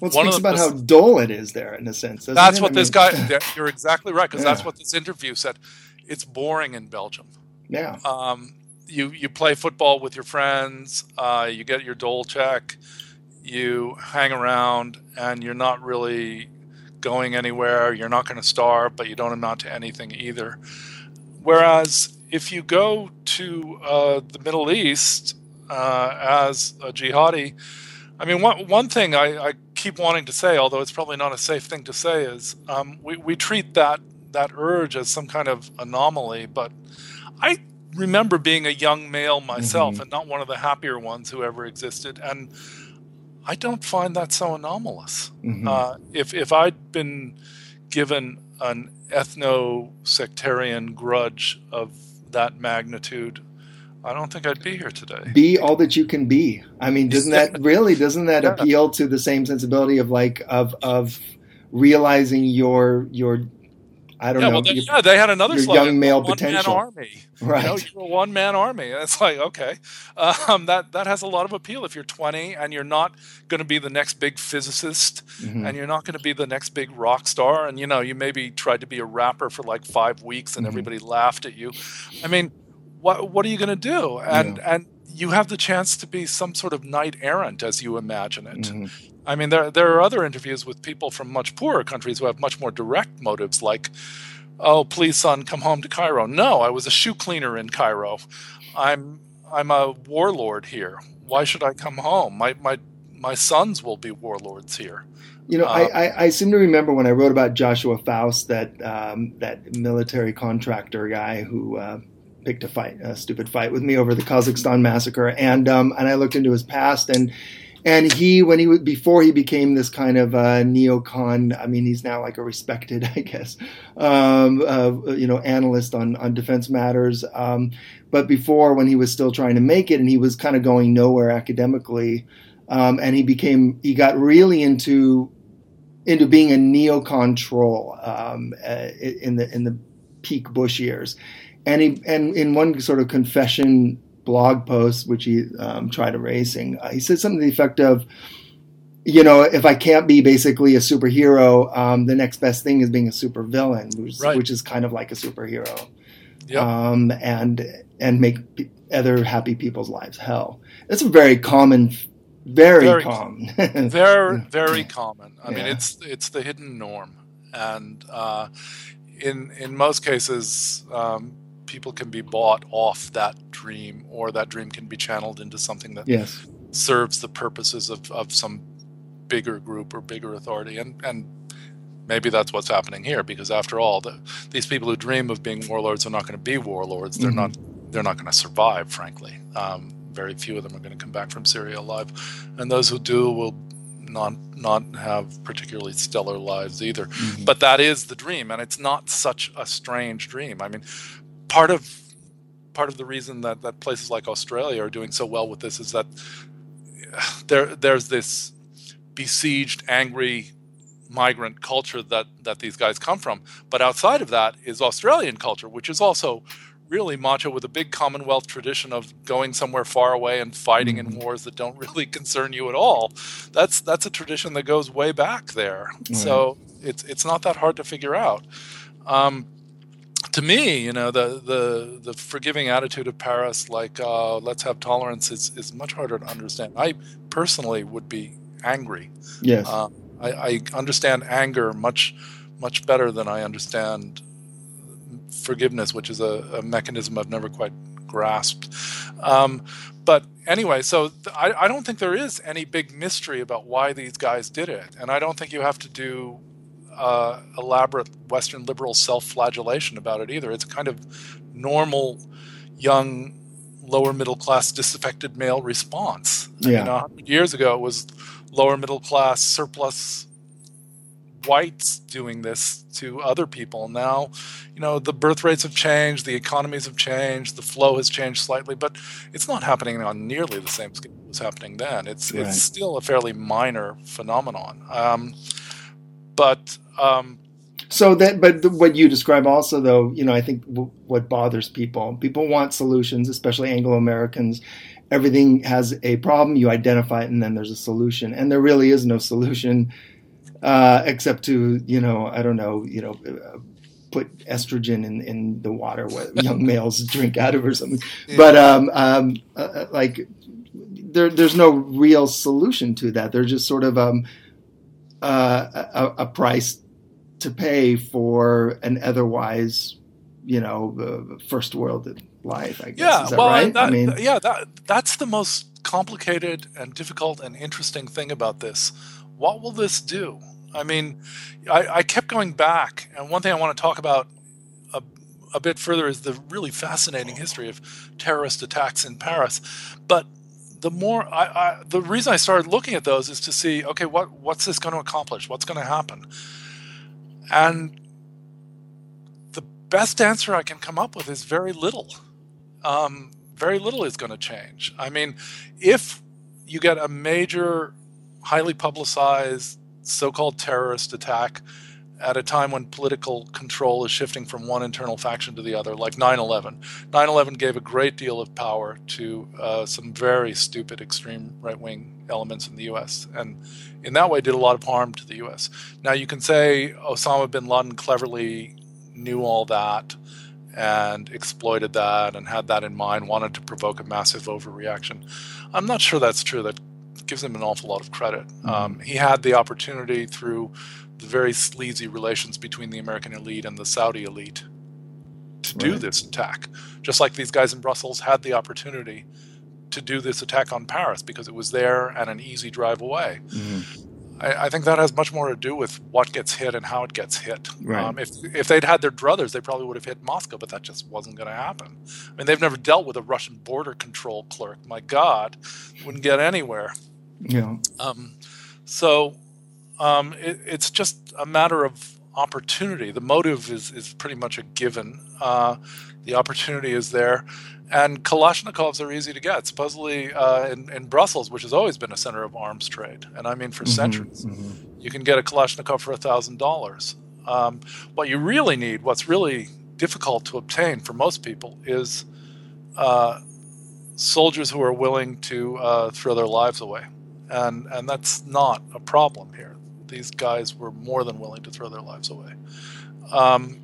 Well, it speaks about how dull it is there in a sense. that's it? what I this mean- guy. You're exactly right because *laughs* that's what this interview said. It's boring in Belgium. Yeah. Um, you you play football with your friends. Uh, you get your dole check. You hang around, and you're not really going anywhere. You're not going to starve, but you don't amount to anything either. Whereas if you go to uh, the Middle East uh, as a jihadi, I mean, one, one thing I, I keep wanting to say, although it's probably not a safe thing to say, is um, we, we treat that, that urge as some kind of anomaly. But I remember being a young male myself Mhm. and not one of the happier ones who ever existed. And I don't find that so anomalous. Mhm. Uh, if if I'd been given an ethno sectarian grudge of that magnitude, I don't think I'd be here today. be all that you can be. I mean, doesn't that *laughs* really doesn't that Yeah. appeal to the same sensibility of like of of realizing your your I don't Yeah, know well, they, yeah, they had another your slogan, young male one potential. man army. right You know, you're a one man army. It's like, okay, um, that that has a lot of appeal if you're 20 and you're not going to be the next big physicist Mhm. and you're not going to be the next big rock star. And you know, you maybe tried to be a rapper for like five weeks and Mhm. everybody laughed at you. I mean, what what are you going to do? And and you have the chance to be some sort of knight errant as you imagine it. Mhm. I mean, there there are other interviews with people from much poorer countries who have much more direct motives, like, "Oh, please, son, come home to Cairo." No, I was a shoe cleaner in Cairo. I'm I'm a warlord here. why should I come home? My my my sons will be warlords here. You know, I, I, I, seem to remember when I wrote about Joshua Foust, that um, that military contractor guy who uh, picked a fight, a stupid fight with me over the Kazakhstan massacre, and um, and I looked into his past, and and he when he was before he became this kind of uh, neocon i mean he's now like a respected *laughs* i guess um, uh, you know analyst on on defense matters. Um, but before when he was still trying to make it and he was kind of going nowhere academically um, and he became he got really into into being a neocon troll um, uh, in the in the peak bush years and he and in one sort of confession blog post, which he um, tried erasing, uh, he said something to the effect of, you know, if I can't be basically a superhero, um, the next best thing is being a supervillain, which, right. which is kind of like a superhero, yep. um, and and make p- other happy people's lives hell. It's a very common, very, very common, *laughs* very very *laughs* common. I yeah. mean, it's it's the hidden norm, and uh, in in most cases, um, people can be bought off that dream, or that dream can be channeled into something that yes. serves the purposes of, of some bigger group or bigger authority. And, and maybe that's what's happening here, because after all, the, these people who dream of being warlords are not going to be warlords. They're mm-hmm. not. They're not going to survive, frankly. Um, very few of them are going to come back from Syria alive, and those who do will not not have particularly stellar lives either. Mm-hmm. But that is the dream, and it's not such a strange dream. I mean, part of part of the reason that, that places like Australia are doing so well with this is that there there's this besieged, angry migrant culture that that these guys come from. But outside of that is Australian culture, which is also really macho with a big Commonwealth tradition of going somewhere far away and fighting in mm-hmm. wars that don't *laughs* really concern you at all. That's that's a tradition that goes way back there. Mm-hmm. So it's it's not that hard to figure out. Um, to me, you know, the the the forgiving attitude of Paris, like uh, let's have tolerance, is is much harder to understand. I personally would be angry. Yes, uh, I, I, understand anger much much better than I understand forgiveness, which is a, a mechanism I've never quite grasped. Um, but anyway, so th- I, I don't think there is any big mystery about why these guys did it, and I don't think you have to do uh, elaborate Western liberal self flagellation about it either. It's kind of normal, young, lower middle class disaffected male response. Yeah. I mean, years ago, it was lower middle class surplus whites doing this to other people. Now, you know, the birth rates have changed, the economies have changed, the flow has changed slightly, but it's not happening on nearly the same scale as was happening then. It's right. it's still a fairly minor phenomenon. Um, but um, so that, but what you describe also, though, you know, I think w- what bothers people, people want solutions, especially Anglo Americans. Everything has a problem, you identify it, and then there's a solution. And there really is no solution, uh, except to, you know, I don't know, you know, uh, put estrogen in, in the water what *laughs* young males drink out of or something. Yeah. But um, um, uh, uh, like, there, there's no real solution to that. They're just sort of um, uh, a, a, price to pay for an otherwise, you know, uh, first world life. I guess. Yeah, well, right? That, I mean, yeah, that that's the most complicated and difficult and interesting thing about this. What will this do? I mean, I, I kept going back, and one thing I want to talk about a, a bit further is the really fascinating history of terrorist attacks in Paris. But the more I, I, the reason I started looking at those is to see okay what what's this going to accomplish? What's going to happen? And the best answer I can come up with is very little. Um, very little is going to change. I mean if you get a major highly publicized so-called terrorist attack at a time when political control is shifting from one internal faction to the other, like 9 11. 9 11 gave a great deal of power to uh, some very stupid extreme right wing elements in the US, and in that way did a lot of harm to the US. Now, you can say Osama bin Laden cleverly knew all that and exploited that and had that in mind, wanted to provoke a massive overreaction. I'm not sure that's true. That gives him an awful lot of credit. Mm-hmm. Um, he had the opportunity through very sleazy relations between the American elite and the Saudi elite to do right. this attack. Just like these guys in Brussels had the opportunity to do this attack on Paris because it was there and an easy drive away. Mm-hmm. I, I, think that has much more to do with what gets hit and how it gets hit. Right. Um, if if they'd had their druthers, they probably would have hit Moscow, but that just wasn't going to happen. I mean, they've never dealt with a Russian border control clerk. My God, wouldn't get anywhere. Yeah. Um, so um, it, it's just a matter of opportunity. The motive is is pretty much a given. Uh, the opportunity is there, and Kalashnikovs are easy to get. Supposedly uh, in, in, Brussels, which has always been a center of arms trade, and I mean for mm-hmm, centuries, mm-hmm. you can get a Kalashnikov for a thousand dollars. Um, what you really need, what's really difficult to obtain for most people, is uh, soldiers who are willing to uh, throw their lives away, and and that's not a problem here. These guys were more than willing to throw their lives away. Um,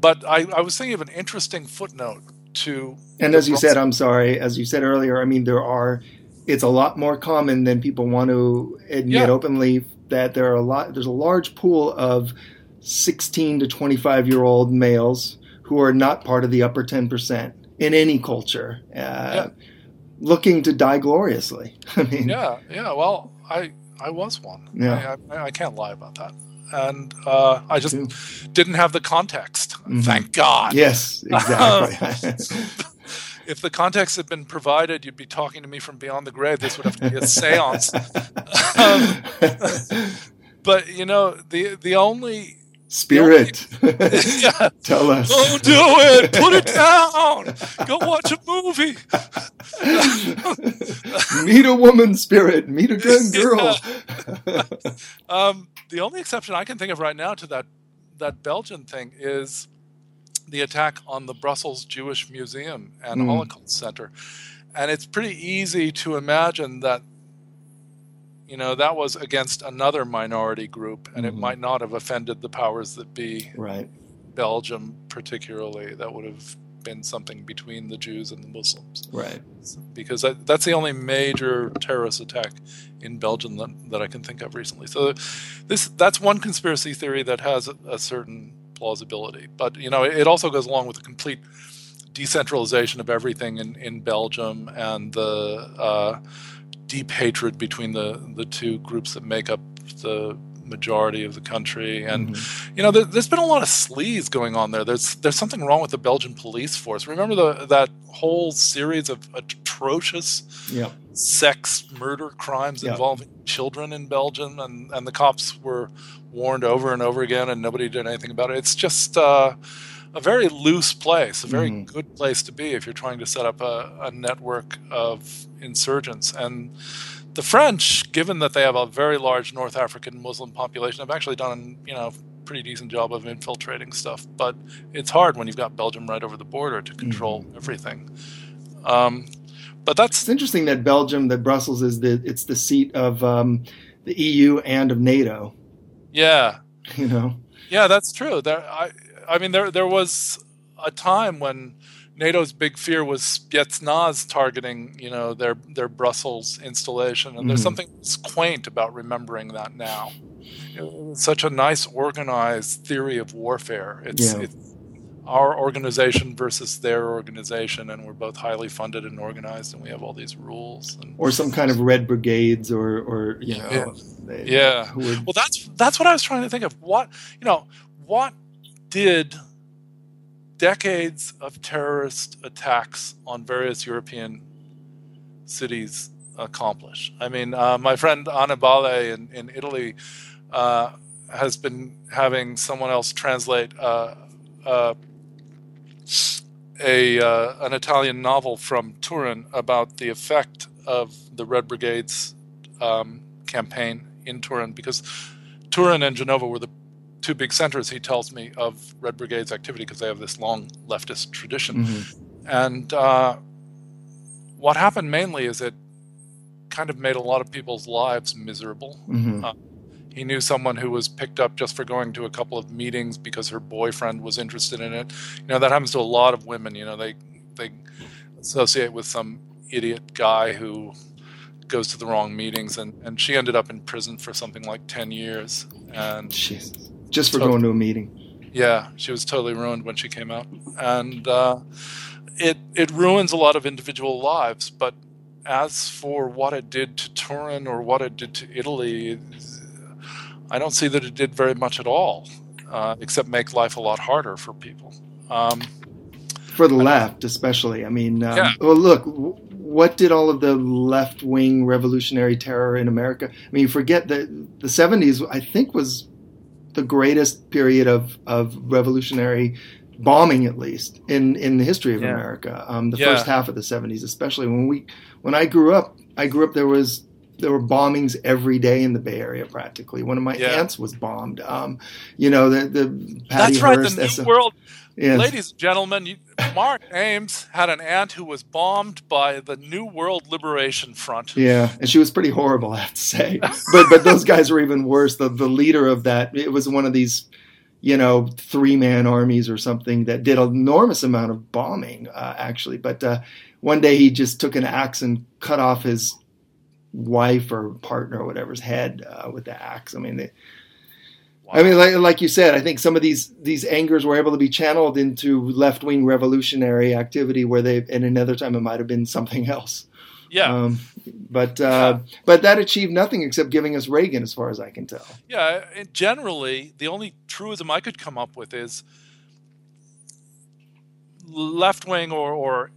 but I, I was thinking of an interesting footnote to. And as you said, I'm sorry, as you said earlier, I mean, there are, it's a lot more common than people want to admit yeah. openly that there are a lot, there's a large pool of 16 to 25 year old males who are not part of the upper 10% in any culture. Uh, yeah. Looking to die gloriously. *laughs* I mean, yeah, yeah. Well, I I was one. Yeah, I, I, I can't lie about that and uh, I just didn't have the context. Mm-hmm. Thank God. Yes, *laughs* exactly. *laughs* if the context had been provided, you'd be talking to me from beyond the grave. This would have to be a *laughs* séance. um, but you know, the the only Spirit. *laughs* *laughs* yeah. Tell us. Don't do it. Put it down. Go watch a movie. *laughs* Meet a woman, Spirit. Meet a young girl. Yeah. Um, the only exception I can think of right now to that that Belgian thing is the attack on the Brussels Jewish Museum and mm. Holocaust Center. And it's pretty easy to imagine that you know that was against another minority group and mm-hmm. it might not have offended the powers that be. Right. Belgium particularly that would have been something between the jews and the muslims. Right. Because that, that's the only major terrorist attack in belgium that, that i can think of recently. So this that's one conspiracy theory that has a, a certain plausibility. But you know it, it also goes along with the complete decentralization of everything in, in belgium and the uh, deep hatred between the the two groups that make up the majority of the country and mm-hmm. you know there, has been a lot of sleaze going on there there's there's something wrong with the belgian police force remember the that whole series of atrocious yep. sex murder crimes yep. involving children in belgium and and the cops were warned over and over again and nobody did anything about it it's just uh, a very loose place, a very mm. good place to be if you're trying to set up a, a, network of insurgents. And the French, given that they have a very large North African Muslim population, have actually done you know pretty decent job of infiltrating stuff. But it's hard when you've got Belgium right over the border to control mm. everything. Um, but that's it's interesting that Belgium, that Brussels is the it's the seat of um, the EU and of NATO. Yeah, *laughs* you know. Yeah, that's true. There, I I mean, there there was a time when NATO's big fear was Spetsnaz targeting, you know, their their Brussels installation, and mm-hmm. there's something quaint about remembering that now. It's such a nice organized theory of warfare. It's, yeah. it's our organization versus their organization, and we're both highly funded and organized, and we have all these rules. And, or some kind of red brigades, or or you know, yeah. They, yeah. Would... Well, that's that's what I was trying to think of. What you know, what did decades of terrorist attacks on various European cities accomplish. I mean, uh, my friend Annibale in, in Italy uh, has been having someone else translate uh, uh a uh, an Italian novel from Turin about the effect of the Red Brigade's um, campaign in Turin, because Turin and Genova were the two big centers, he tells me, of Red Brigade's activity because they have this long leftist tradition. Mm-hmm. And uh, what happened mainly is it kind of made a lot of people's lives miserable. Mm-hmm. Uh, he knew someone who was picked up just for going to a couple of meetings because her boyfriend was interested in it. You know, that happens to a lot of women. You know, they they associate with some idiot guy who goes to the wrong meetings and, and she ended up in prison for something like 10 years and Jesus just for totally, going to a meeting. Yeah, she was totally ruined when she came out, and uh, it it ruins a lot of individual lives. But as for what it did to Turin or what it did to Italy, I don't see that it did very much at all, uh, except make life a lot harder for people. Um, for the left, especially. I mean, um, yeah. well, look, what did all of the left wing revolutionary terror in America? I mean, forget that the 70s, I think, was the greatest period of, of revolutionary bombing, at least in, in the history of yeah. America. Um, the yeah. first half of the 70s, especially when we when I grew up, I grew up there was there were bombings every day in the Bay Area practically. One of my yeah. aunts was bombed. Um, you know, the the Patty That's Hearst, right. The New World Yes. Ladies and gentlemen, Mark Ames had an aunt who was bombed by the New World Liberation Front. Yeah, and she was pretty horrible, I have to say. but but those guys were even worse. The the leader of that it was one of these, you know, three man armies or something that did an enormous amount of bombing, uh, actually. But uh, one day he just took an axe and cut off his wife or partner or whatever's head uh, with the axe. I mean, they, Wow. I mean, like, like, you said, I think some of these these angers were able to be channeled into left wing revolutionary activity, where they, and another time it might have been something else. Yeah. Um, but uh, yeah. but that achieved nothing except giving us Reagan, as far as I can tell. Yeah. and Generally, the only truism I could come up with is left wing or, or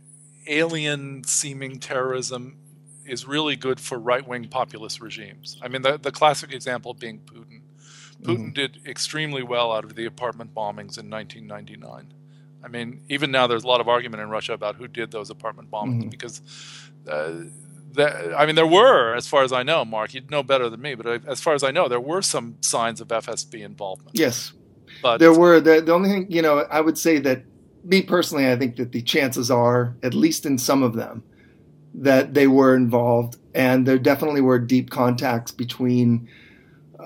alien seeming terrorism is really good for right wing populist regimes. I mean, the, the classic example being Putin. Putin mm-hmm. did extremely well out of the apartment bombings in 1999. I mean, even now there's a lot of argument in Russia about who did those apartment bombings mm-hmm. because, uh, that, I mean, there were, as far as I know, Mark, you'd know better than me, but as far as I know, there were some signs of FSB involvement. Yes, but there were. The, the only thing, you know, I would say that me personally, I think that the chances are, at least in some of them, that they were involved, and there definitely were deep contacts between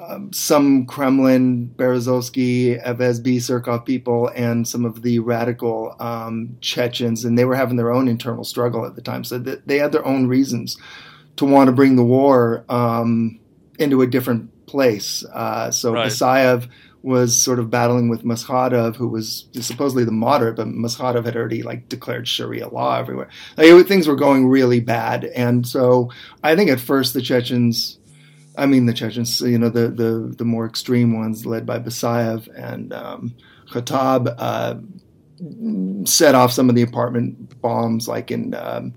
um, some Kremlin, Berezovsky, FSB, Surkov people, and some of the radical um, Chechens, and they were having their own internal struggle at the time. So they had their own reasons to want to bring the war um, into a different place. Uh, so right. Was sort of battling with Maskhadov, who was supposedly the moderate, but Maskhadov had already like declared Sharia law everywhere. Like, things were going really bad, and so I think at first the Chechens I mean the Chechens, you know, the the, the more extreme ones led by Basayev and um, Khattab uh, set off some of the apartment bombs, like in um,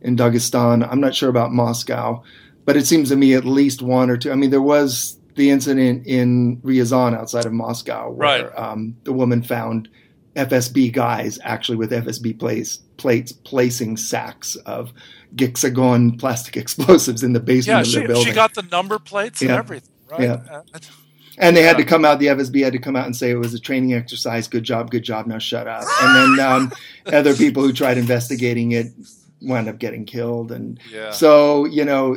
in Dagestan. I'm not sure about Moscow, but it seems to me at least one or two. I mean, there was the incident in Ryazan outside of Moscow where right. um, the woman found FSB guys actually with FSB plates, plates placing sacks of Gexagon plastic *laughs* explosives in the basement yeah, of she, their building. She got the number plates and everything, right? Yeah. Uh, and they had to come out. The FSB had to come out and say it was a training exercise. Good job, good job. Now shut up. And then um, *laughs* other people who tried investigating it wound up getting killed. And yeah. so you know,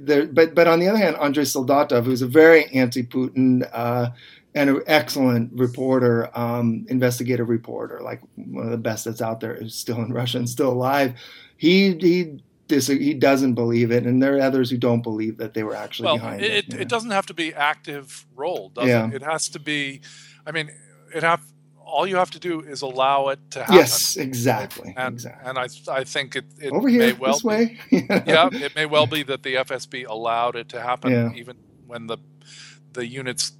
there. But but on the other hand, Andrei Soldatov, who's a very anti-Putin. Uh, and an excellent reporter, um, investigative reporter, like one of the best that's out there, is still in *laughs* Russia and still alive. He he dis- he doesn't believe it, and there are others who don't believe that they were actually well, behind it. It, it doesn't have to be active role, does yeah. it? It has to be. I mean, it have all you have to do is allow it to happen. Yes, exactly. And, exactly. and I, I think it, it over here may well this way. *laughs* Be, yeah, it may well be that the FSB allowed it to happen, yeah. even when the the units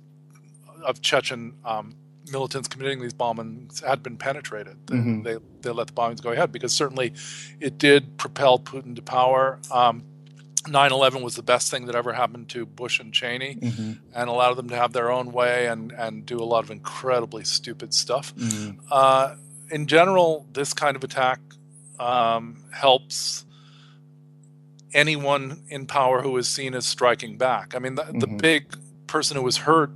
of Chechen um, militants committing these bombings had been penetrated. Mm-hmm. They, they let the bombings go ahead because certainly it did propel Putin to power. Um, 9/11 was the best thing that ever happened to Bush and Cheney, mm-hmm. and allowed them to have their own way and and do a lot of incredibly stupid stuff. Mm-hmm. Uh, in general, this kind of attack um, helps anyone in power who is seen as striking back. I mean, the, the mm-hmm. big person who was hurt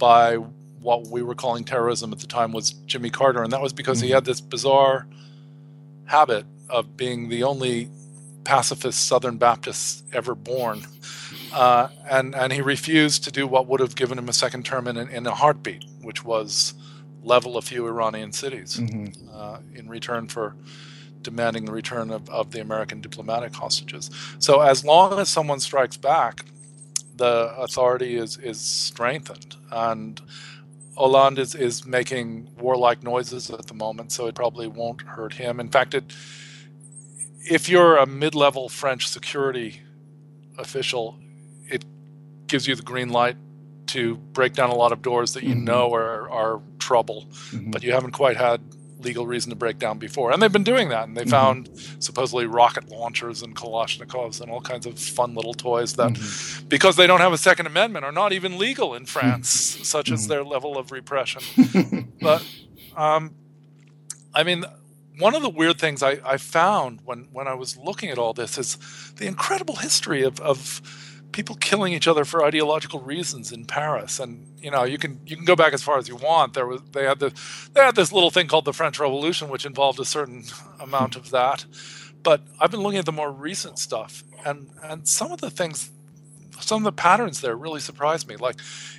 by what we were calling terrorism at the time was Jimmy Carter, and that was because mm-hmm. he had this bizarre habit of being the only pacifist Southern Baptist ever born, uh, and and he refused to do what would have given him a second term in, in a heartbeat, which was level a few Iranian cities mm-hmm. uh, in return for demanding the return of, of the American diplomatic hostages. So as long as someone strikes back, the authority is is strengthened and Hollande is, is making warlike noises at the moment, so it probably won't hurt him. In fact, it, if you're a mid-level French security official, it gives you the green light to break down a lot of doors that you mm-hmm. know are, are trouble, mm-hmm. but you haven't quite had legal reason to break down before. And they've been doing that, and they mm-hmm. found supposedly rocket launchers and Kalashnikovs and all kinds of fun little toys that, mm-hmm. because they don't have a Second Amendment, are not even legal in France, *laughs* such as mm-hmm. their level of repression. *laughs* but, um, I mean, one of the weird things I, I, found when, when I was looking at all this is the incredible history of, of people killing each other for ideological reasons in Paris. And you know, you can you can go back as far as you want. There was they had the they had this little thing called the French Revolution, which involved a certain amount of that. But I've been looking at the more recent stuff, and and some of the things, some of the patterns there really surprised me. Like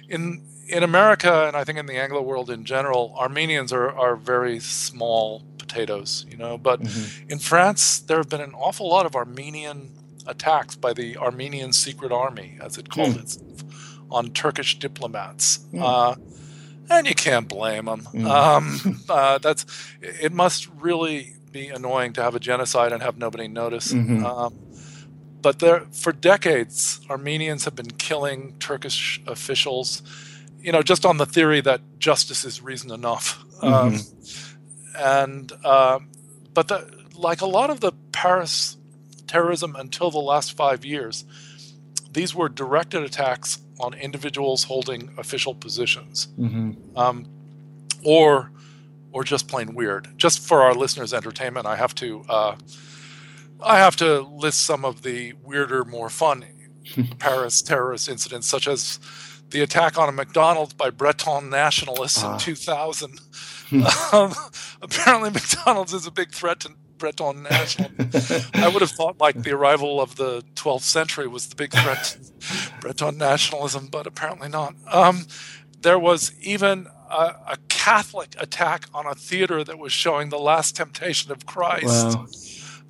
in in America, and I think in the Anglo world in general, Armenians are are very small potatoes, you know. But mm-hmm. in France, there have been an awful lot of Armenian attacks by the Armenian Secret Army, as it called mm. itself, on Turkish diplomats. Mm. Uh, and you can't blame them. Mm. Um, *laughs* uh, that's it. Must really be annoying to have a genocide and have nobody notice. Mm-hmm. Um, but there, for decades, Armenians have been killing Turkish officials. You know, just on the theory that justice is reason enough. Um, mm-hmm. and uh, but the, like a lot of the Paris terrorism until the last five years, these were directed attacks on individuals holding official positions, mm-hmm. um, or or just plain weird. Just for our listeners' entertainment, I have to uh, I have to list some of the weirder, more fun *laughs* Paris terrorist incidents, such as the attack on a McDonald's by Breton nationalists in ah. 2000. *laughs* um, apparently, *laughs* McDonald's is a big threat to Breton national. I would have thought like the arrival of the 12th century was the big threat to Breton nationalism, but apparently not. Um, there was even a, a, Catholic attack on a theater that was showing the Last Temptation of Christ. Wow.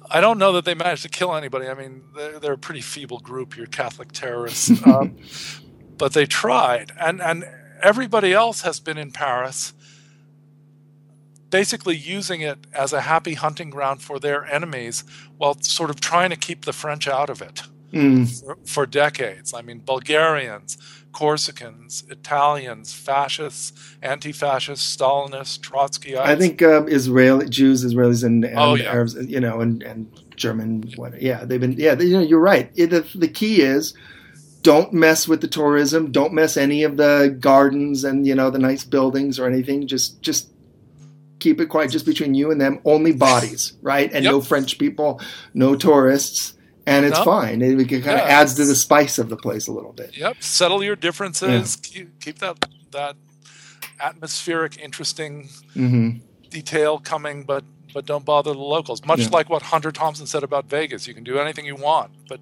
I don't know that they managed to kill anybody. I mean, they're, they're a pretty feeble group, your Catholic terrorists. *laughs* Um, but they tried, and and everybody else has been in Paris basically using it as a happy hunting ground for their enemies while sort of trying to keep the French out of it mm. for, for, decades. I mean, Bulgarians, Corsicans, Italians, fascists, anti-fascists, Stalinists, Trotskyites. I think uh, Israeli Jews, Israelis, and, and oh, yeah. Arabs, you know, and, and German. What, yeah, they've been. Yeah, they, you know, you're right. It, the, the key is don't mess with the tourism don't mess any of the gardens and you know the nice buildings or anything just just keep it quiet just between you and them, only bodies, *laughs* right? And yep. no French people, no tourists, and it's fine. It, it kind of yeah. adds to the spice of the place a little bit. Yep. Settle your differences. Yeah. Keep, keep, that that atmospheric, interesting mm-hmm. detail coming, but but don't bother the locals. Much yeah. like what Hunter Thompson said about Vegas, you can do anything you want, but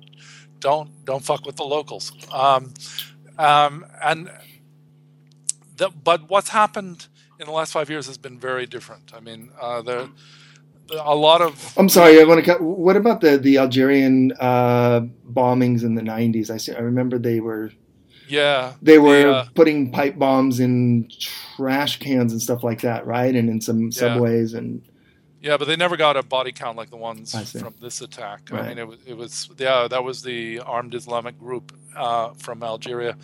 don't don't fuck with the locals. Um, um, and the, but what's happened in the last five years has been very different. I mean, uh, there a lot of. I'm sorry. I want to. Cut, what about the the Algerian uh, bombings in the '90s? I see. I remember they were. Yeah, they were the, uh, putting pipe bombs in trash cans and stuff like that, right? And in some subways yeah. and. Yeah, but they never got a body count like the ones from this attack. Right. I mean, it was, it was yeah, that was the armed Islamic group uh, from Algeria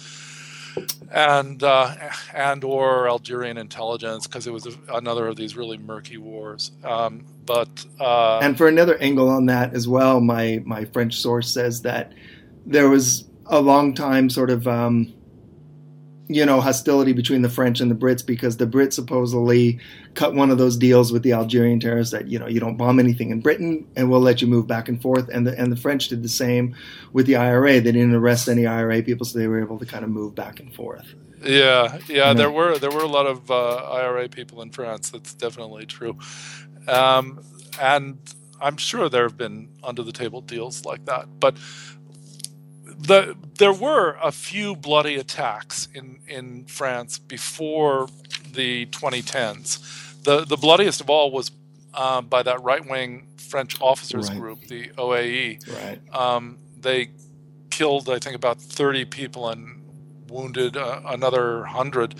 and uh, and or Algerian intelligence because it was another of these really murky wars. Um, but uh, and for another angle on that as well, my my French source says that there was a long time sort of um, you know, hostility between the French and the Brits because the Brits supposedly cut one of those deals with the Algerian terrorists that you know you don't bomb anything in Britain and we'll let you move back and forth. And the and the French did the same with the IRA. They didn't arrest any IRA people, so they were able to kind of move back and forth. Yeah, yeah, there were there were a lot of uh, IRA people in France. That's definitely true, um, and I'm sure there have been under the table deals like that, but the, there were a few bloody attacks in, in France before the 2010s. The, the bloodiest of all was uh, by that right wing French officers right. group, the OAS. Right. Um, they killed, I think, about 30 people and wounded uh, another 100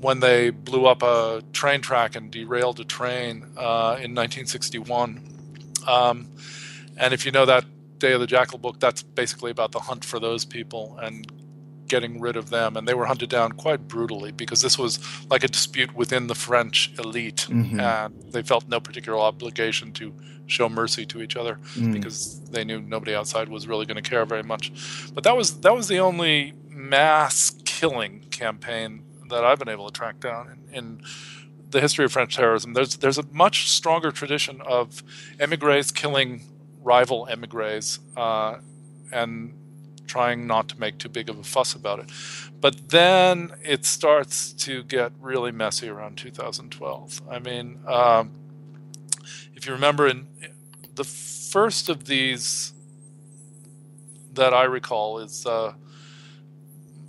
when they blew up a train track and derailed a train uh, in 1961. Um, and if you know that Day of the Jackal book, that's basically about the hunt for those people and getting rid of them. And they were hunted down quite brutally because this was like a dispute within the French elite, mm-hmm. and they felt no particular obligation to show mercy to each other mm. because they knew nobody outside was really going to care very much. But that was that was the only mass killing campaign that I've been able to track down in, in the history of French terrorism. There's there's a much stronger tradition of emigres killing rival emigres uh, and trying not to make too big of a fuss about it. But then it starts to get really messy around 2012. I mean, um, if you remember, in the first of these that I recall is uh,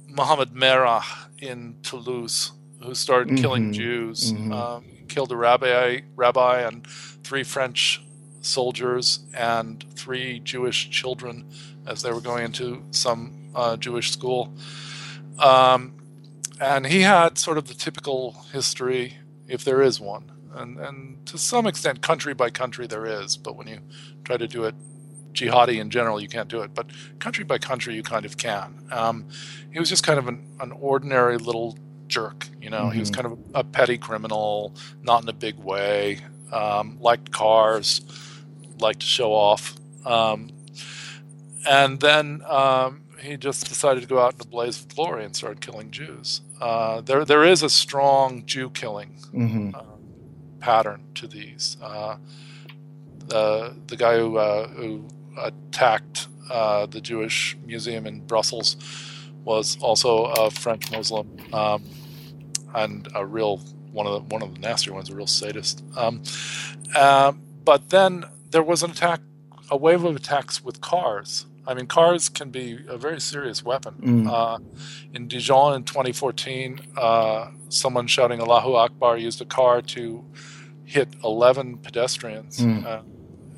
Mohammed Merah in Toulouse, who started mm-hmm. killing Jews, mm-hmm. um, killed a rabbi, rabbi and three French soldiers and three Jewish children as they were going into some uh, Jewish school. Um, and he had sort of the typical history, if there is one. And, and to some extent, country by country, there is. But when you try to do it jihadi in general, you can't do it. But country by country, you kind of can. Um, he was just kind of an, an ordinary little jerk. You know, mm-hmm. he was mm-hmm. kind of a, a, petty criminal, not in a big way. Um, liked cars, liked to show off. Um, and then um, he just decided to go out in a blaze of glory and started killing Jews. Uh, there, there is a strong Jew killing mm-hmm. uh, pattern to these. Uh, the the guy who uh, who attacked uh, the Jewish museum in Brussels was also a French Muslim um, and a real one of the one of the nastier ones, a real sadist. Um, uh, but then there was an attack, a wave of attacks with cars. I mean, cars can be a very serious weapon. Mm. Uh, in Dijon in 2014, uh, someone shouting Allahu Akbar used a car to hit 11 pedestrians. Mm. Uh,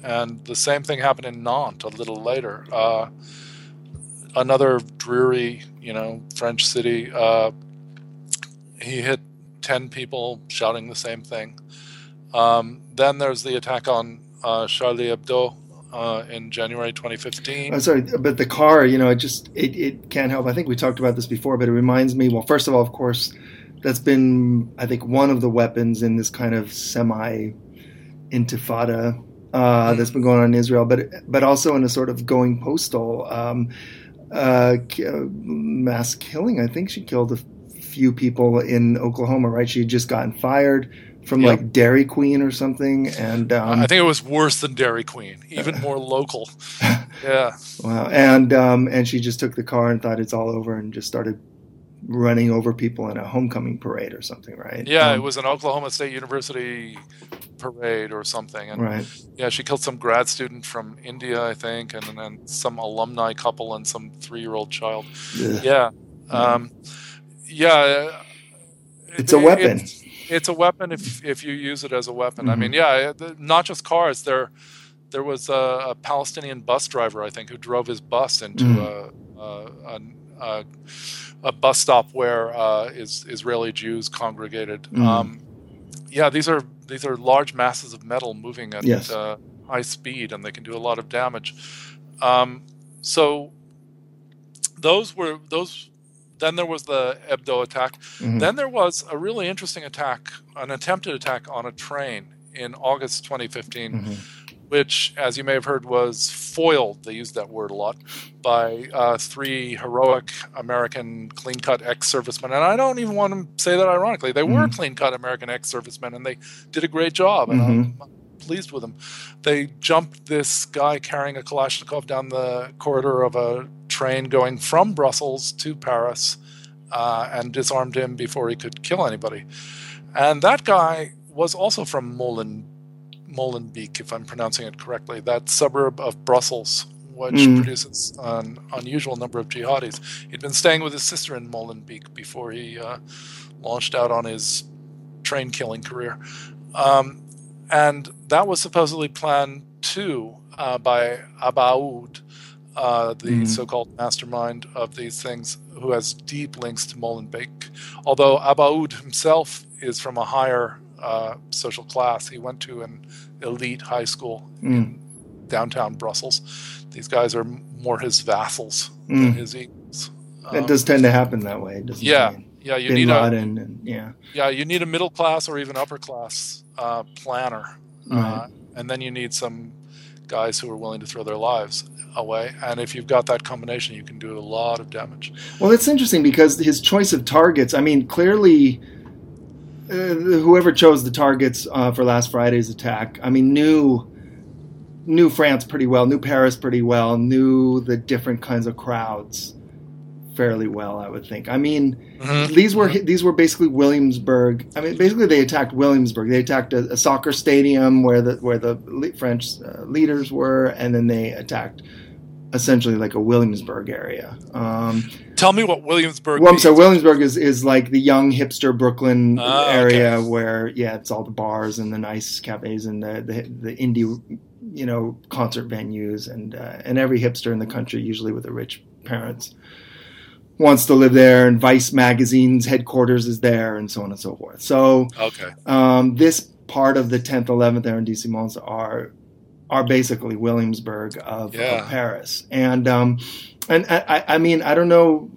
and the same thing happened in Nantes a little later. Uh, another dreary, you know, French city. Uh, he hit 10 people shouting the same thing. Um, then there's the attack on uh, Charlie Hebdo uh, in January 2015. I'm sorry, but the car, you know, it just it, it can't help. I think we talked about this before, but it reminds me. Well, first of all, of course, that's been I think one of the weapons in this kind of semi intifada uh, that's been going on in Israel, but but also in a sort of going postal um, uh, mass killing. I think she killed a few people in Oklahoma. Right? She had just gotten fired from yep. like Dairy Queen or something, and um, I think it was worse than Dairy Queen, even more local. *laughs* Yeah. Wow. And um, and she just took the car and thought it's all over and just started running over people in a homecoming parade or something, right? Yeah, um, it was an Oklahoma State University parade or something. And right. yeah, she killed some grad student from India, I think, and then some alumni couple and some three year old child. Yeah. Yeah. Um, yeah. It's a weapon. It's, it's, a weapon if, if you use it as a weapon. Mm-hmm. I mean, yeah, not just cars. There, there was a, a, Palestinian bus driver, I think, who drove his bus into mm-hmm. a, a, a, a, bus stop where uh, is, Israeli Jews congregated. Mm-hmm. Um, yeah, these are these are large masses of metal moving at yes. uh, high speed, and they can do a lot of damage. Um, so those were those. Then there was the Hebdo attack. Mm-hmm. Then there was a really interesting attack, an attempted attack on a train in August 2015. Mm-hmm which, as you may have heard, was foiled, they used that word a lot, by uh, three heroic American clean cut ex servicemen. And I don't even want to say that ironically. They mm-hmm. were clean cut American ex servicemen and they did a great job. And mm-hmm. I'm pleased with them. They jumped this guy carrying a Kalashnikov down the corridor of a train going from Brussels to Paris uh, and disarmed him before he could kill anybody. And that guy was also from Molen Molenbeek, if I'm pronouncing it correctly, that suburb of Brussels, which mm. produces an unusual number of jihadis. He'd been staying with his sister in Molenbeek before he uh, launched out on his train killing career. Um, and that was supposedly planned too uh, by Abaaoud, uh, the mm. so-called mastermind of these things, who has deep links to Molenbeek. Although Abaaoud himself is from a higher uh, social class, he went to an elite high school mm. in downtown Brussels. These guys are more his vassals mm. than his equals. Um, it does tend to happen that way, doesn't yeah, it? Yeah, you Bin need Laden a and, yeah, yeah, you need a middle class or even upper class uh, planner, right. uh, and then you need some guys who are willing to throw their lives away. And if you've got that combination, you can do a lot of damage. Well, it's interesting because his choice of targets. I mean, clearly. Uh, whoever chose the targets uh, for last Friday's attack, I mean, knew knew France pretty well, knew Paris pretty well, knew the different kinds of crowds fairly well, I would think. I mean, mm-hmm. these were these were basically Williamsburg. I mean, basically they attacked Williamsburg. They attacked a, a soccer stadium where the where the French uh, leaders were, and then they attacked essentially like a Williamsburg area. Um, Tell me what Williamsburg. Well, so Williamsburg is, is like the young hipster Brooklyn uh, area okay. where yeah, it's all the bars and the nice cafes and the the, the indie you know concert venues and uh, and every hipster in the country, usually with the rich parents, wants to live there, and Vice magazine's headquarters is there, and so on and so forth. So, okay, um, this part of the 10th, 11th arrondissements are are basically Williamsburg of, yeah. of Paris, and um, and I, I mean I don't know,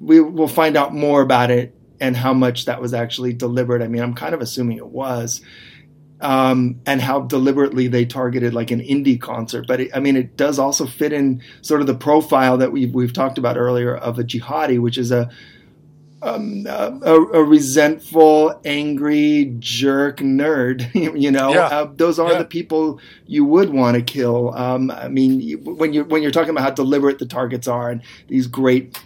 we will find out more about it and how much that was actually deliberate. I mean, I'm kind of assuming it was um, and how deliberately they targeted like an indie concert. But it, I mean, it does also fit in sort of the profile that we've we've talked about earlier of a jihadi, which is a um, a, a, resentful, angry, jerk nerd. *laughs* you know, yeah. uh, those are yeah. the people you would want to kill. Um, I mean, when you're when you're talking about how deliberate the targets are and these great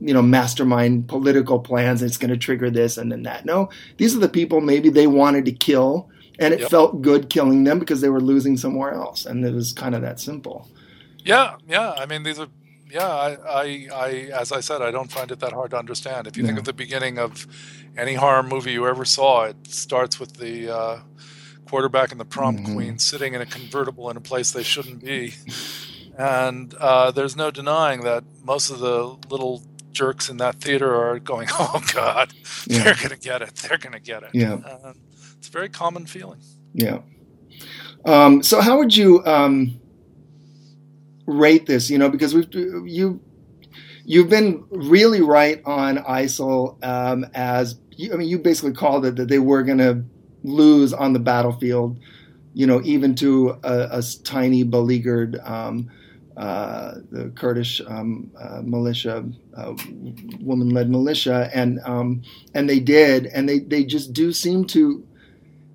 you know mastermind political plans it's going to trigger this and then that no these are the people maybe they wanted to kill and it yep. felt good killing them because they were losing somewhere else, and it was kind of that simple. Yeah, yeah. I mean, these are. Yeah, I, I, I, as I said, I don't find it that hard to understand. If you think of the beginning of any horror movie you ever saw, it starts with the uh, quarterback and the prom mm-hmm. queen sitting in a convertible in a place they shouldn't be, and uh, there's no denying that most of the little jerks in that theater are going, *laughs* "Oh God, yeah. they're gonna get it. They're gonna get it." Yeah. It's a very common feeling. Yeah. Um, so how would you um, rate this? You know, because we've you you've been really right on ISIL um, as I mean, you basically called it that they were going to lose on the battlefield. You know, even to a, a tiny beleaguered um, uh, the Kurdish um, uh, militia, uh, woman-led militia, and um, and they did, and they they just do seem to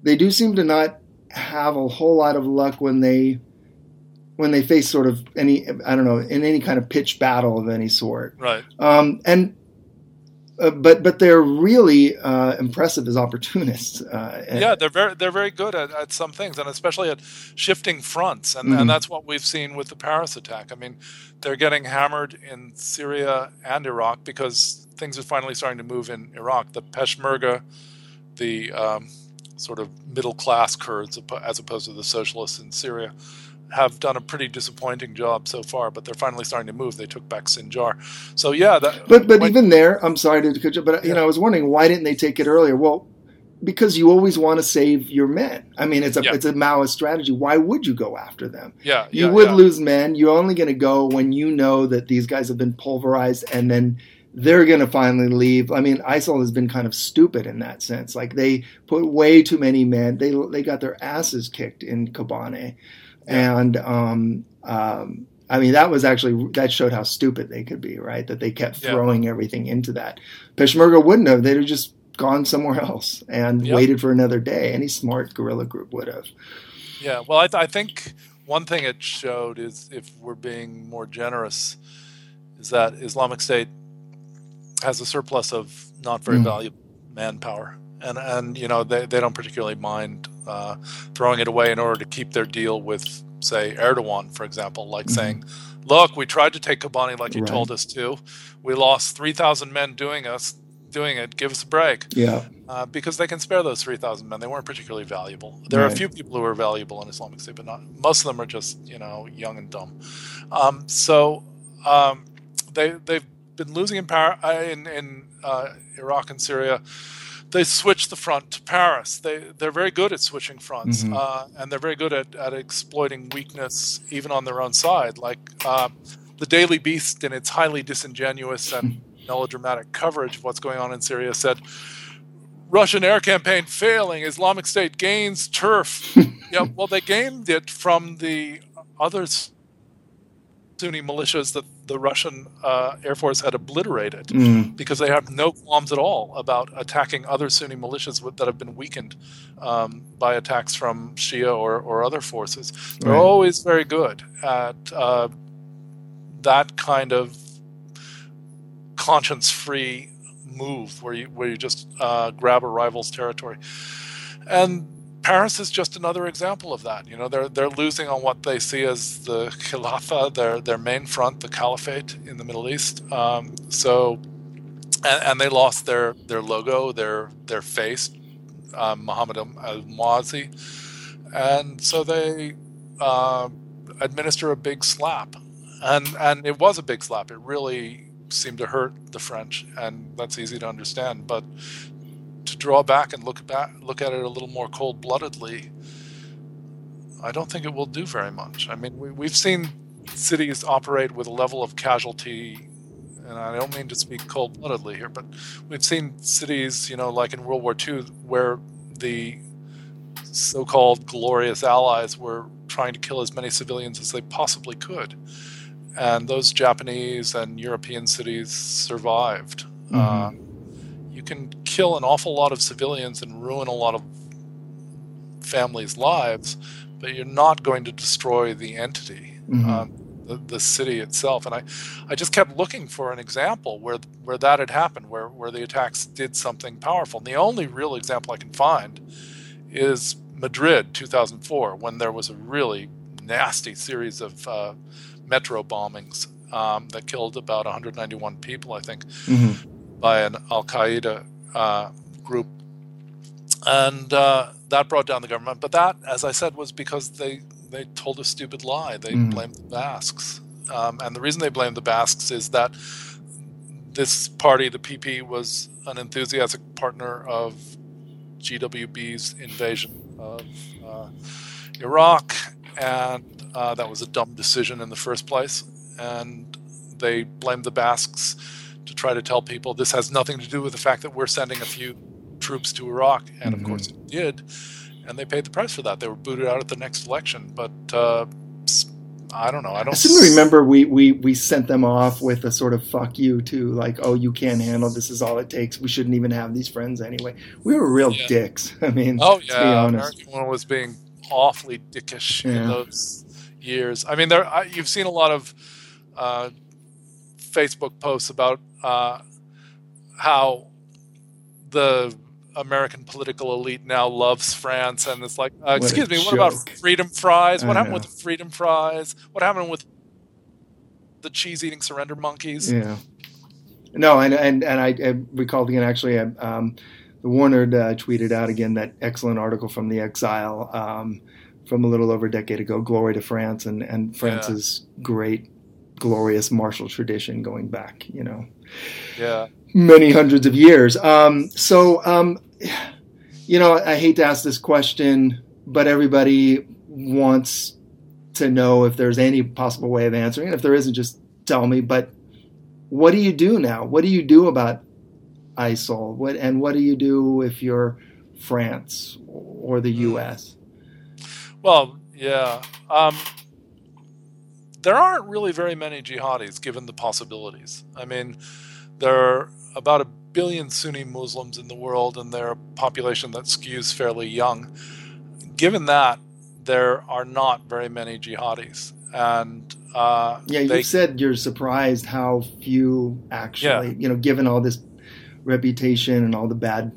they do seem to not have a whole lot of luck when they when they face sort of any I don't know in any kind of pitched battle of any sort. Right. Um, and uh, but but they're really uh, impressive as opportunists. Uh, yeah, they're very they're very good at, at some things, and especially at shifting fronts, and, mm-hmm. and that's what we've seen with the Paris attack. I mean, they're getting hammered in Syria and Iraq because things are finally starting to move in Iraq. The Peshmerga, the um, sort of middle class Kurds as opposed to the socialists in Syria have done a pretty disappointing job so far, but they're finally starting to move. They took back Sinjar, so yeah. That, but but when, even there, I'm sorry to cut you, but you know, I was wondering why didn't they take it earlier? Well, because you always want to save your men. I mean, it's a yeah. it's a Maoist strategy. Why would you go after them? Yeah, you yeah, would lose men. You're only going to go when you know that these guys have been pulverized, and then they're going to finally leave. I mean, ISIL has been kind of stupid in that sense. Like they put way too many men. They they got their asses kicked in Kobane, and um, um, I mean that was actually that showed how stupid they could be, right? That they kept throwing yeah. everything into that. Peshmerga wouldn't have. They'd have just gone somewhere else and yep. waited for another day. Any smart guerrilla group would have. Yeah. Well, I, th- I think one thing it showed is, if we're being more generous, is that Islamic State has a surplus of not very mm. valuable manpower, and and you know they, they don't particularly mind uh, throwing it away in order to keep their deal with say Erdogan, for example, like mm. saying, "Look, we tried to take Kobani like you right. told us to. We lost three thousand men doing us doing it. Give us a break." Yeah, uh, because they can spare those three thousand men. They weren't particularly valuable. There right. are a few people who are valuable in Islamic State, but not most of them are just you know young and dumb. Um, so um, they they've been losing in Par- uh, in, in uh, Iraq and Syria. They switched the front to Paris. They they're very good at switching fronts, mm-hmm. uh, and they're very good at, at exploiting weakness even on their own side. Like uh, the Daily Beast, in its highly disingenuous and melodramatic coverage of what's going on in Syria, said Russian air campaign failing, Islamic State gains turf. *laughs* yeah, well, they gained it from the other Sunni militias that the Russian uh, Air Force had obliterated mm. because they have no qualms at all about attacking other Sunni militias that have been weakened um, by attacks from Shia or, or other forces. They're right. always very good at uh, that kind of conscience free move where you where you just uh, grab a rival's territory, and Paris is just another example of that. You know, they're they're losing on what they see as the Khilafah, their their main front, the Caliphate in the Middle East. Um, so, and, and, they lost their their logo, their their face, um, Muhammad al and so they uh, administer a big slap, and and it was a big slap. It really seemed to hurt the French, and that's easy to understand. But to draw back and look back, look at it a little more cold bloodedly, I don't think it will do very much. I mean, we, we've seen cities operate with a level of casualty, and I don't mean to speak cold bloodedly here, but we've seen cities, you know, like in World War II, where the so called glorious allies were trying to kill as many civilians as they possibly could and those Japanese and European cities survived. Mm-hmm. Uh, you can kill an awful lot of civilians and ruin a lot of families' lives, but you're not going to destroy the entity, mm-hmm. uh, the, the, city itself. And I, I just kept looking for an example where where that had happened, where where the attacks did something powerful. And the only real example I can find is Madrid, 2004, when there was a really nasty series of uh, metro bombings um, that killed about 191 people, I think, mm-hmm. by an Al Qaeda group. And uh, that brought down the government. But that, as I said, was because they, they told a stupid lie. They mm-hmm. blamed the Basques. Um, and the reason they blamed the Basques is that this party, the PP, was an enthusiastic partner of GWB's invasion of uh, Iraq, and uh, that was a dumb decision in the first place, and they blamed the Basques to try to tell people this has nothing to do with the fact that we're sending a few troops to Iraq, and mm-hmm. of course it did, and they paid the price for that. They were booted out at the next election, but. Uh, I don't know. I don't. I seem to remember we, we we sent them off with a sort of fuck you to like, oh, you can't handle this. Is all it takes. We shouldn't even have these friends anyway. We were real yeah. dicks. *laughs* I mean, oh yeah, American one was being awfully dickish yeah. in those years. I mean, there I, you've seen a lot of uh, Facebook posts about uh, how the American political elite now loves France, and it's like, uh, excuse me, what about freedom fries? What I happened know. with freedom fries? What happened with the cheese-eating surrender monkeys? Yeah. No, and and and I, I recalled again. Actually, um, the War Nerd uh, tweeted out again that excellent article from the Exile. Um, from a little over a decade ago, Glory to France and, and France's yeah. great, glorious martial tradition going back, you know, yeah, many hundreds of years. Um, so, um, you know, I hate to ask this question, but everybody wants to know if there's any possible way of answering it. If there isn't, just tell me. But what do you do now? What do you do about ISIL? What and what do you do if you're France or the hmm. U.S.? Well, yeah. Um, there aren't really very many jihadis given the possibilities. I mean, there are about a billion Sunni Muslims in the world, and they're a population that skews fairly young. Given that, there are not very many jihadis. And uh, yeah, you said you're surprised how few actually, yeah. you know, given all this reputation and all the bad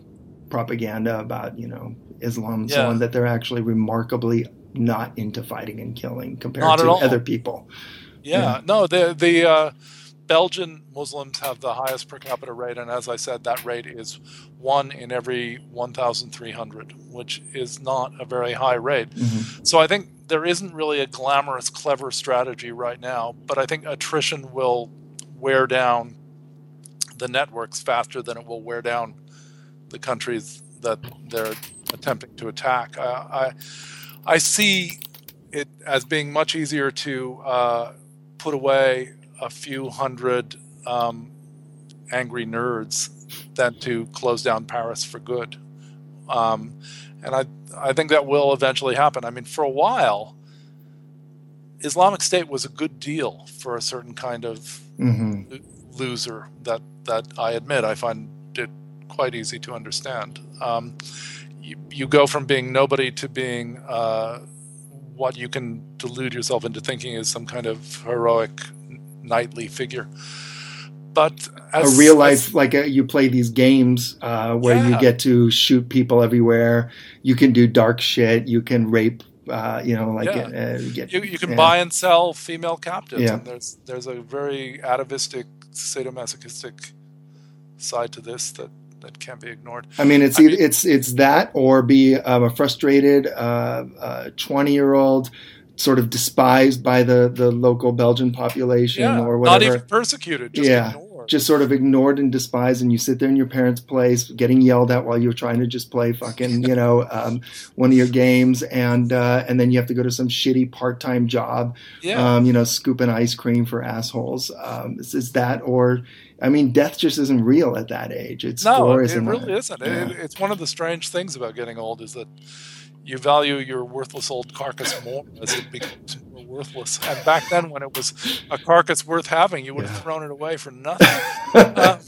propaganda about, you know, Islam and yeah. so on that they're actually remarkably not into fighting and killing compared to other people. Yeah, yeah, no, the the uh, Belgian Muslims have the highest per capita rate, and as I said, that rate is one in every 1,300, which is not a very high rate. Mm-hmm. So I think there isn't really a glamorous, clever strategy right now, but I think attrition will wear down the networks faster than it will wear down the countries that they're attempting to attack. I, I see it as being much easier to uh, put away a few hundred um, angry nerds than to close down Paris for good. Um, and I, I think that will eventually happen. I mean, for a while, Islamic State was a good deal for a certain kind of mm-hmm. loser that, that I admit I find it quite easy to understand. Um, you, you, go from being nobody to being uh, what you can delude yourself into thinking is some kind of heroic knightly figure. But as, a real life, as, like a, uh, you play these games uh, where yeah. you get to shoot people everywhere. You can do dark shit. You can rape. Uh, you know, like yeah. uh, get, you, you, can yeah. buy and sell female captives. Yeah. And there's there's a very atavistic, sadomasochistic side to this that that can't be ignored. I mean, it's I mean, it's it's that or be um, a frustrated twenty uh, year old sort of despised by the the local Belgian population yeah, or whatever. Not even persecuted. Just yeah. Ignored. Just sort of ignored and despised, and you sit there in your parents' place, getting yelled at while you're trying to just play fucking, you know, *laughs* um, one of your games, and uh, and then you have to go to some shitty part time job, yeah. um, you know, scooping ice cream for assholes. Um, is, is that or I mean, death just isn't real at that age. It's no. It, it really isn't. Yeah. It, it's one of the strange things about getting old is that you value your worthless old carcass more as it becomes more worthless. And back then, when it was a carcass worth having, you would have thrown it away for nothing. uh,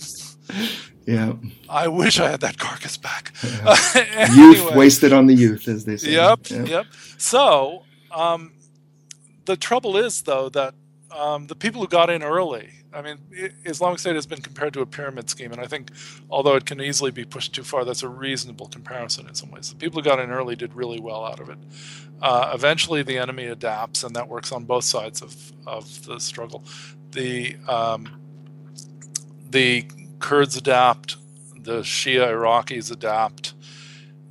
*laughs* yeah. I wish I had that carcass back. Yeah. *laughs* anyway, youth wasted on the youth, as they say. Yep. Yep. yep. So, um, the trouble is, though, that um, the people who got in early I mean, Islamic State has been compared to a pyramid scheme, and I think, although it can easily be pushed too far, that's a reasonable comparison in some ways. The people who got in early did really well out of it. Uh, eventually, the enemy adapts, and that works on both sides of, of the struggle. The um, the Kurds adapt, the Shia Iraqis adapt.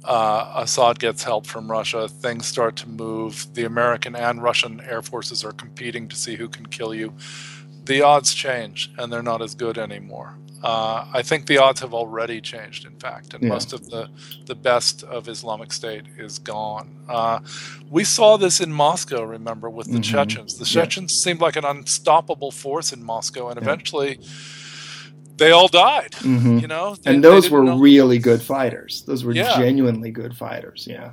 Uh, Assad gets help from Russia. Things start to move. The American and Russian air forces are competing to see who can kill you the odds change and they're not as good anymore. Uh, I think the odds have already changed, in fact, and yeah. most of the, the best of Islamic State is gone. Uh, we saw this in Moscow, remember, with the mm-hmm. Chechens. The Chechens yeah. seemed like an unstoppable force in Moscow, and eventually they all died. Mm-hmm. You know, they, and those were know. really good fighters. Those were yeah. genuinely good fighters. Yeah,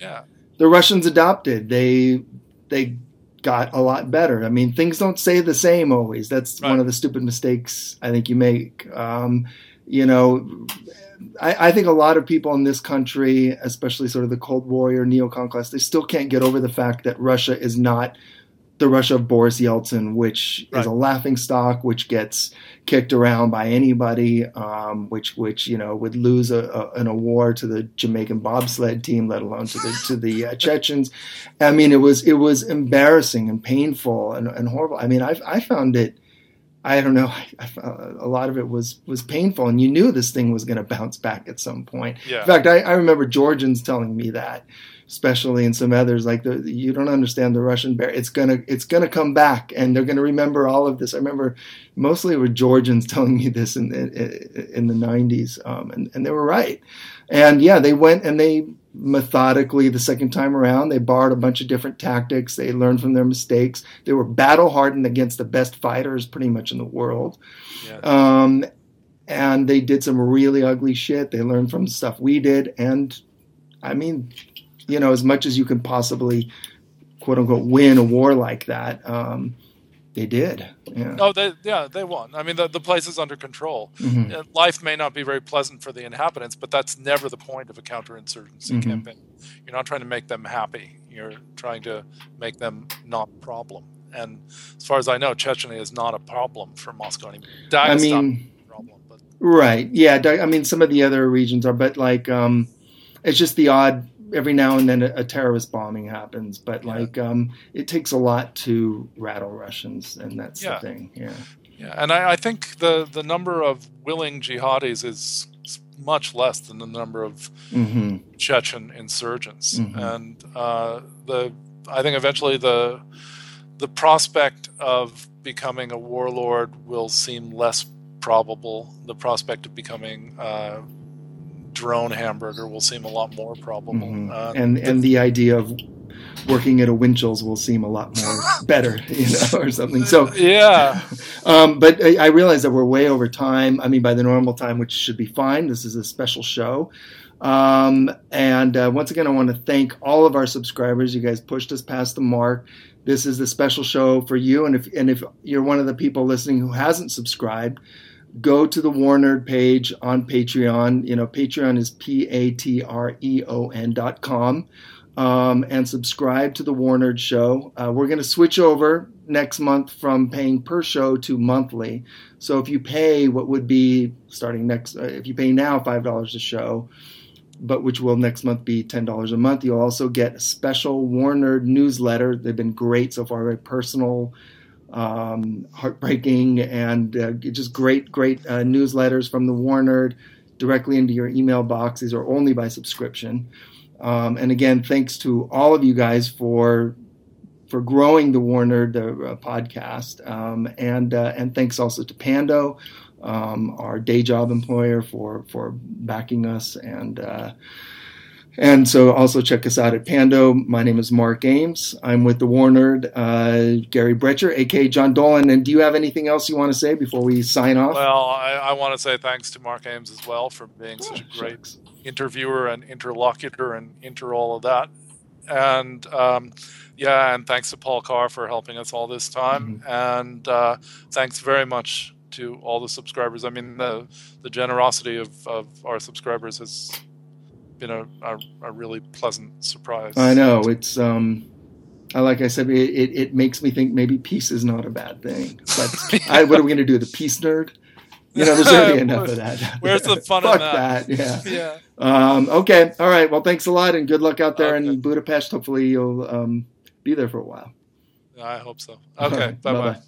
yeah. The Russians adopted. They they got a lot better. I mean, things don't stay the same always. That's right. one of the stupid mistakes I think you make. Um, you know, I, I, think a lot of people in this country, especially sort of the Cold Warrior neocon class, they still can't get over the fact that Russia is not the Russia of Boris Yeltsin, which right. is a laughing stock, which gets kicked around by anybody, um, which which you know would lose a, a, an award to the Jamaican bobsled team, let alone to the to the uh, Chechens. I mean, it was it was embarrassing and painful and, and horrible. I mean, I I found it. I don't know. I, I, a lot of it was was painful, and you knew this thing was going to bounce back at some point. Yeah. In fact, I, I remember Georgians telling me that especially in some others like the, you don't understand the russian bear. It's gonna it's gonna come back and they're gonna remember all of this. I remember mostly were georgians *laughs* telling me this in the, in the 90s um, and, and they were right. And yeah they went and they methodically the second time around they borrowed a bunch of different tactics. They learned from their mistakes. They were battle hardened against the best fighters pretty much in the world. Yeah. um, and they did some really ugly shit. They learned from stuff we did and i mean you know, as much as you can possibly, quote unquote, win a war like that. Um, they did. Yeah. Oh, they yeah, they won. I mean, the, the place is under control. Mm-hmm. Life may not be very pleasant for the inhabitants, but that's never the point of a counterinsurgency mm-hmm. campaign. You're not trying to make them happy. You're trying to make them not a problem. And as far as I know, Chechnya is not a problem for Moscow anymore. Dagestan I mean, problem, but. right? Yeah, I mean, some of the other regions are, but like, um, it's just the odd every now and then a, a terrorist bombing happens, but yeah. like um, it takes a lot to rattle Russians, and that's yeah. the thing. Yeah. Yeah, and I, I think the the number of willing jihadis is much less than the number of mm-hmm. Chechen insurgents, mm-hmm. and uh, the I think eventually the the prospect of becoming a warlord will seem less probable. The prospect of becoming uh, drone hamburger will seem a lot more probable. Mm-hmm. Uh, and and the idea of working at a Winchell's will seem a lot more *laughs* better, you know, or something. So yeah. *laughs* Um, but I, I, realize that we're way over time. I mean, by the normal time, which should be fine. This is a special show. Um, and uh, once again, I want to thank all of our subscribers. You guys pushed us past the mark. This is a special show for you. And if and if you're one of the people listening who hasn't subscribed, go to the War Nerd page on Patreon. You know, Patreon is p a t r e o n dot com um, and subscribe to the War Nerd Show. Uh, we're going to switch over next month from paying per show to monthly. So if you pay what would be starting next, uh, if you pay now five dollars a show, but which will next month be ten dollars a month, you'll also get a special War Nerd newsletter. They've been great so far, very personal. Um, heartbreaking and uh, just great, great uh, newsletters from the War Nerd directly into your email box. These are only by subscription. Um, and again, thanks to all of you guys for for growing the War Nerd uh, podcast, um, and uh, and thanks also to Pando, um, our day job employer, for for backing us and. And so also check us out at Pando. My name is Mark Ames. I'm with the War Nerd, uh, Gary Brecher, aka John Dolan. And do you have anything else you want to say before we sign off? Well, I, I want to say thanks to Mark Ames as well for being oh, such a great shucks. interviewer and interlocutor and inter all of that. And um, yeah, and thanks to Paul Carr for helping us all this time. Mm-hmm. And uh, thanks very much to all the subscribers. I mean, the the generosity of, of our subscribers has been a, a, a really pleasant surprise. I know it's um, like I said, it, it, it, makes me think maybe peace is not a bad thing. But *laughs* I, what are we going to do? The peace nerd? You know, there's *laughs* already enough of that. Where's the fun Fuck *laughs* in that? that? Yeah. yeah. Um, okay. All right. Well, thanks a lot, and good luck out there okay. in Budapest. Hopefully, you'll um, be there for a while. I hope so. Okay. Right. Bye bye.